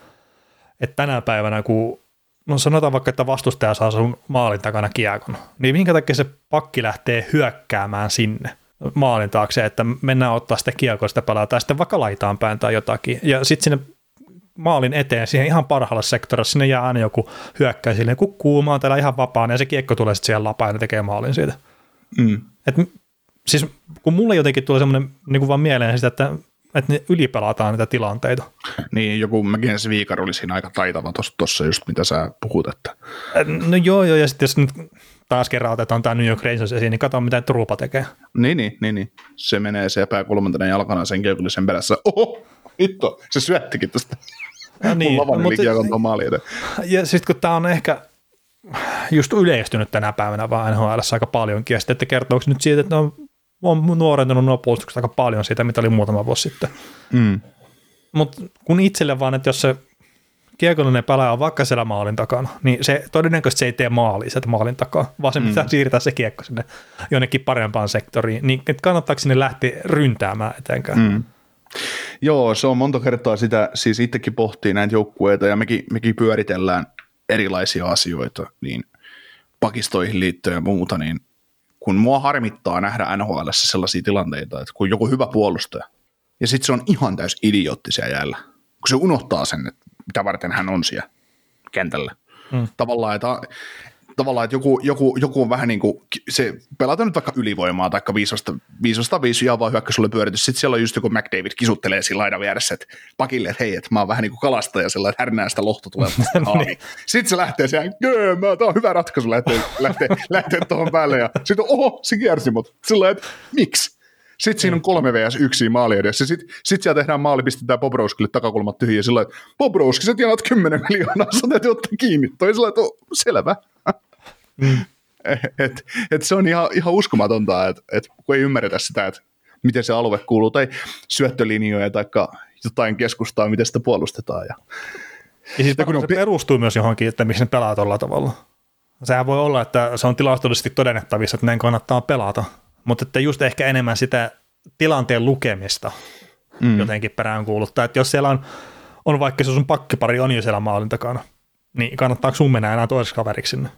että tänä päivänä, kun no sanotaan vaikka, että vastustaja saa sun maalin takana kiekon, niin minkä takia se pakki lähtee hyökkäämään sinne maalin taakse, että mennään ottaa sitä kiekosta pelaa tai sitten vaikka laitaan päin tai jotakin. Ja sitten sinne maalin eteen, siihen ihan parhaalle sektorille, sinne jää aina joku hyökkäy silleen, kukkuu, mä oon täällä ihan vapaana, ja se kiekko tulee sitten siihen lapaan ja tekee maalin siitä. Mm. Et, siis kun mulle jotenkin tulee semmoinen niin kuin vaan mieleen sitä, että, että ne ylipelataan niitä tilanteita. Niin joku Mackenzie Viikar oli siinä aika taitava tuossa just mitä sä puhut, että Et, No joo, joo, ja sitten jos nyt taas kerran otetaan tämä New York Rangers esiin, niin katso mitä Trupa tekee. Niin, niin, niin, niin. Se menee se pää kolmantena jalkana sen keukullisen perässä. Oho, hitto, se syöttikin tästä. No niin, Lavan mutta-. Ja sitten kun tämä on ehkä just yleistynyt tänä päivänä vaan NHL aika paljonkin, ja sitten että kertooko se nyt siitä, että on, on nuorentunut nuo puolustukset aika paljon siitä, mitä oli muutama vuosi sitten. Mm. Mutta kun itselle vaan, että jos se kiekollinen pelaaja on vaikka siellä maalin takana, niin se todennäköisesti se ei tee maalia sieltä maalin takaa, vaan se pitää siirtää se kiekko sinne jonnekin parempaan sektoriin, niin että kannattaako sinne lähteä ryntäämään etenkään. Mm. Joo, se on monta kertaa sitä, siis itsekin pohtii näitä joukkueita ja mekin, mekin pyöritellään erilaisia asioita, niin pakistoihin liittyen ja muuta, niin kun mua harmittaa nähdä NHL sellaisia tilanteita, että kun joku hyvä puolustaja, ja sitten se on ihan täys idiootti siellä jäällä, kun se unohtaa sen, että mitä varten hän on siellä kentällä. Mm. Tavallaan, että, tavallaan, että joku, joku, joku on vähän niin kuin, se pelataan nyt vaikka ylivoimaa, tai 505 ja vaan hyökkäysulle pyöritys, sitten siellä on just joku McDavid kisuttelee siinä laidan vieressä, että pakille, että hei, että mä oon vähän niin kuin kalastaja, sellainen, että härnää sitä lohto tulee haali. Sitten se lähtee siellä, jöö, mä, tää on hyvä ratkaisu, lähtee, lähtee, lähtee tuohon päälle, ja sitten oho, se kiersi mut. Sillä että miksi? Sitten siinä on kolme vs. yksi maali edessä. Sitten sit siellä tehdään maali, pistetään Bobrovskille takakulmat tyhjiä sillä että Bobrovski, sä tienaat 10 miljoonaa, sä täytyy ottaa kiinni. Toi sillä että "Oh, selvä. Mm. et, et se on ihan, ihan uskomatonta, että et, kun ei ymmärretä sitä, että miten se alue kuuluu, tai syöttölinjoja tai jotain keskustaa, miten sitä puolustetaan. Ja, Ja siis kun se on perustuu myös johonkin, että miksi ne pelaa tuolla tavalla. Sehän voi olla, että se on tilastollisesti todennettavissa, että näin kannattaa pelata, mutta että just ehkä enemmän sitä tilanteen lukemista mm. jotenkin perään kuuluttaa, että jos siellä on, on vaikka se sun pakkipari on jo siellä maalin takana, niin kannattaako sun mennä enää toiseksi kaveriksi sinne?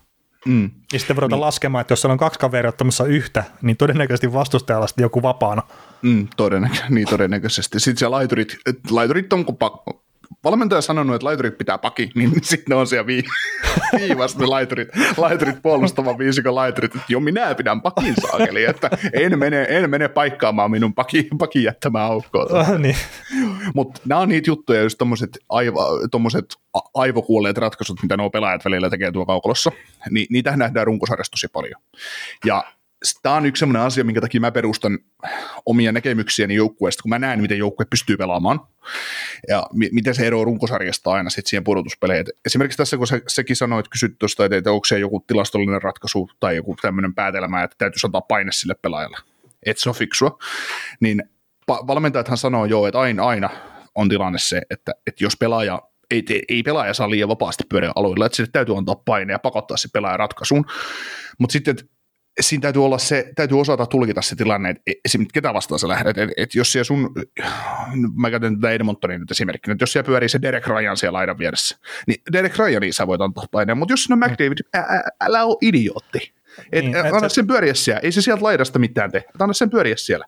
mm. Ja sitten voidaan niin. laskemaan, että jos siellä on kaksi kaveria ottamassa yhtä, niin todennäköisesti vastustajalla sitten joku vapaana. Mm, todennäkö- niin todennäköisesti. Sitten siellä laiturit, laiturit on, kun pa- valmentaja on sanonut, että laiturit pitää paki, niin sitten ne on siellä vi- viivassa ne laiturit, laiturit puolustavan viisikon laiturit, että jo minä pidän pakin saakeli, että en mene, en mene paikkaamaan minun pakin, pakin jättämään aukkoa. niin. Mutta nämä on niitä juttuja, just tommoset, aiva, tommoset aivokuolleet ratkaisut, mitä nuo pelaajat välillä tekee tuo kaukolossa, niin niitä nähdään runkosarjassa tosi paljon. Ja tämä on yksi sellainen asia, minkä takia mä perustan omia näkemyksiäni joukkueesta, kun mä näen, miten joukkue pystyy pelaamaan, ja mi- miten se eroaa runkosarjasta aina sitten siihen pudotuspeleihin. Et Esimerkiksi tässä, kun se, sekin sanoi, että kysyt tuosta, että, että onko se joku tilastollinen ratkaisu tai joku tämmöinen päätelmä, että täytyisi antaa paine sille pelaajalle, että se on fiksua, niin pa- valmentajathan sanoo jo, että aina, aina on tilanne se, että, että jos pelaaja ei, te- ei pelaaja saa liian vapaasti pyöriä alueella, että sille täytyy antaa paine ja pakottaa se pelaaja ratkaisuun, mutta sitten siinä täytyy olla se, täytyy osata tulkita se tilanne, että esimerkiksi ketä vastaan sä lähdet, että, että jos siellä sun, mä käytän tätä Edmontonia nyt esimerkkinä, että jos siellä pyörii se Derek Ryan siellä laidan vieressä, niin Derek Ryaniin sä voit antaa paineen, mutta jos on McDavid, ä, ä, älä ole idiootti. Et, Niin, niin, et anna se- sen pyöriä siellä, ei se sieltä laidasta mitään tee, anna sen pyöriä siellä.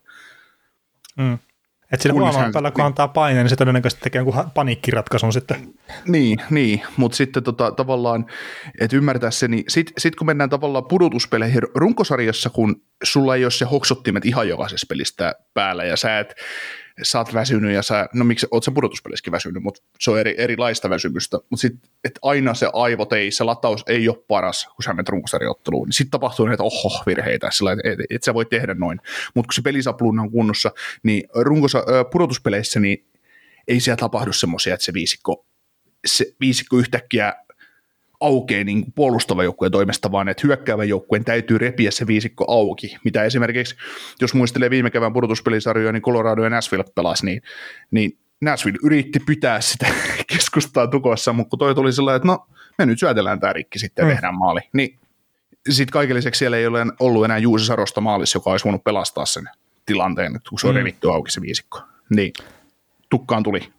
Mm. Että sillä päällä, kun antaa paineen, niin se todennäköisesti tekee jonkun paniikkiratkaisun sitten. Niin, niin. mutta sitten tota, tavallaan, että ymmärtää se, niin sitten sit kun mennään tavallaan pudotuspeleihin runkosarjassa, kun sulla ei ole se hoksottimet ihan jokaisessa pelistä päällä ja sä et, sä oot väsynyt ja sä, no miksi, oot sä pudotuspelissäkin väsynyt, mutta se on eri, erilaista väsymystä, mutta sitten, että aina se aivot ei, se lataus ei ole paras, kun sä menet runkosarjaotteluun, niin sitten tapahtuu näitä oho virheitä, sillä että et, et, sä voi tehdä noin, mutta kun se pelisapluuna on kunnossa, niin runkosa, ö, pudotuspeleissä, niin ei siellä tapahdu semmoisia, että se viisikko se viisikko yhtäkkiä aukeaa niin kuin puolustava joukkueen toimesta, vaan että hyökkäävän joukkueen täytyy repiä se viisikko auki, mitä esimerkiksi, jos muistelee viime kevään pudotuspelisarjoja, niin Colorado ja Nashville pelasi, niin, niin Nashville yritti pitää sitä keskustaa tukossa, mutta kun toi tuli sellainen, että no, me nyt syötellään tämä rikki sitten ja Mm. tehdään maali, niin sitten kaiken lisäksi siellä ei ole ollut enää Juusi Sarosta maalissa, joka olisi voinut pelastaa sen tilanteen, kun se on Mm. revitty auki se viisikko. Niin, tukkaan tuli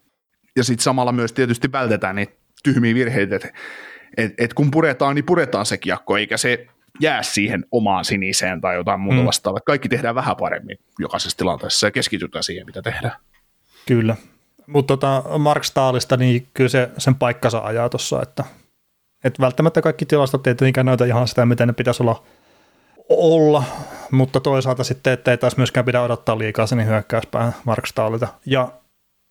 ja sitten samalla myös tietysti vältetään niitä tyhmiä virheitä, että et, et kun puretaan, niin puretaan se kiekko, eikä se jää siihen omaan siniseen tai jotain muuta Mm. vastaavaa. Kaikki tehdään vähän paremmin jokaisessa tilanteessa ja keskitytään siihen, mitä tehdään. Kyllä. Mutta tota, Mark Staalista, niin kyllä se sen paikkansa ajaa tuossa, että, että välttämättä kaikki tilastot ei tietenkään näytä ihan sitä, mitä ne pitäisi olla, olla, mutta toisaalta sitten, että ei taas myöskään pidä odottaa liikaa sen hyökkäyspään Mark Staalilta. Ja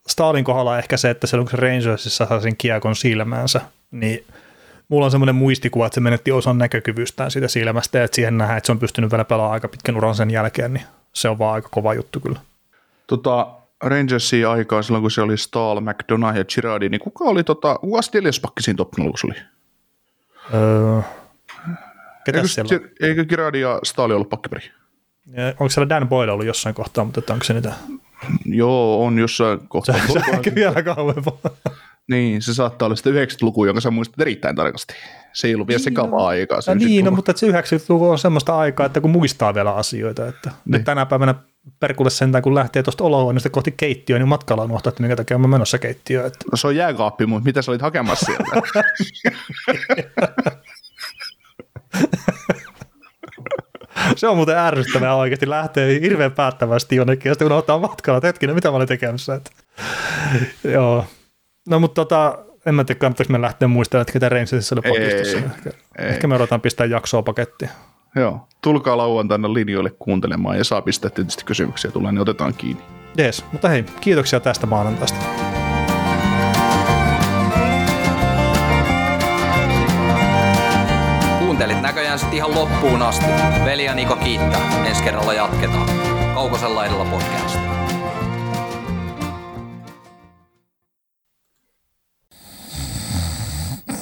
Staalin kohdalla ehkä se, että silloin kun se Rangersissa saa sen kiekon silmäänsä, niin mulla on semmoinen muistikuva, että se menetti osan näkökyvystään siitä silmästä ja että siihen nähdään, että se on pystynyt vielä pelaamaan aika pitkän uran sen jälkeen, niin se on vaan aika kova juttu kyllä. Tota, Rangersia aikaa silloin, kun se oli Stahl, McDonough ja Girardi, niin kuka oli tota, kuka neljäspakki siinä top oli? Öö, Eikö, siellä on? eikö Girardi ja Stahl ollut pakkipari? Ja Onko siellä Dan Boyle ollut jossain kohtaa, mutta että onko se niitä? Joo, on jossain kohtaa. Se on ehkä vielä kauempaa. Niin, se saattaa olla sitä 90-lukua, jonka sä muistat erittäin tarkasti. Se ei ollut vielä sekavaa aikaa. se niin, no, 90-luku. mutta että se 90-luku on semmoista aikaa, että kun muistaa vielä asioita. Että niin. Niin. nyt tänä päivänä perkulle sentään, kun lähtee tuosta olohuoneesta kohti keittiöä, niin matkalla unohtaa, että minkä takia mä menossa keittiöön. Että No se on jääkaappi, mutta mitä sä olit hakemassa sieltä? se on muuten ärsyttävää oikeasti lähtee hirveän päättävästi jonnekin, ja sitten unohtaa matkalla, että hetkinen, mitä mä olin tekemässä. Että. Joo. No mutta tota, en mä tiedä, kannattaako me lähteä muistelemaan, että ketä Rangersissa oli pakistossa. Ei, Ehkä, ei. ehkä me odotetaan pistää jaksoa pakettiin. Joo, tulkaa lauantaina linjoille kuuntelemaan ja saa pistää tietysti kysymyksiä tulee, niin otetaan kiinni. Jees, mutta hei, kiitoksia tästä maanantaista. Kuuntelit näköjään sitten ihan loppuun asti. Veli ja Niko kiittää. Ensi kerralla jatketaan. Kaukosen laidalla podcast.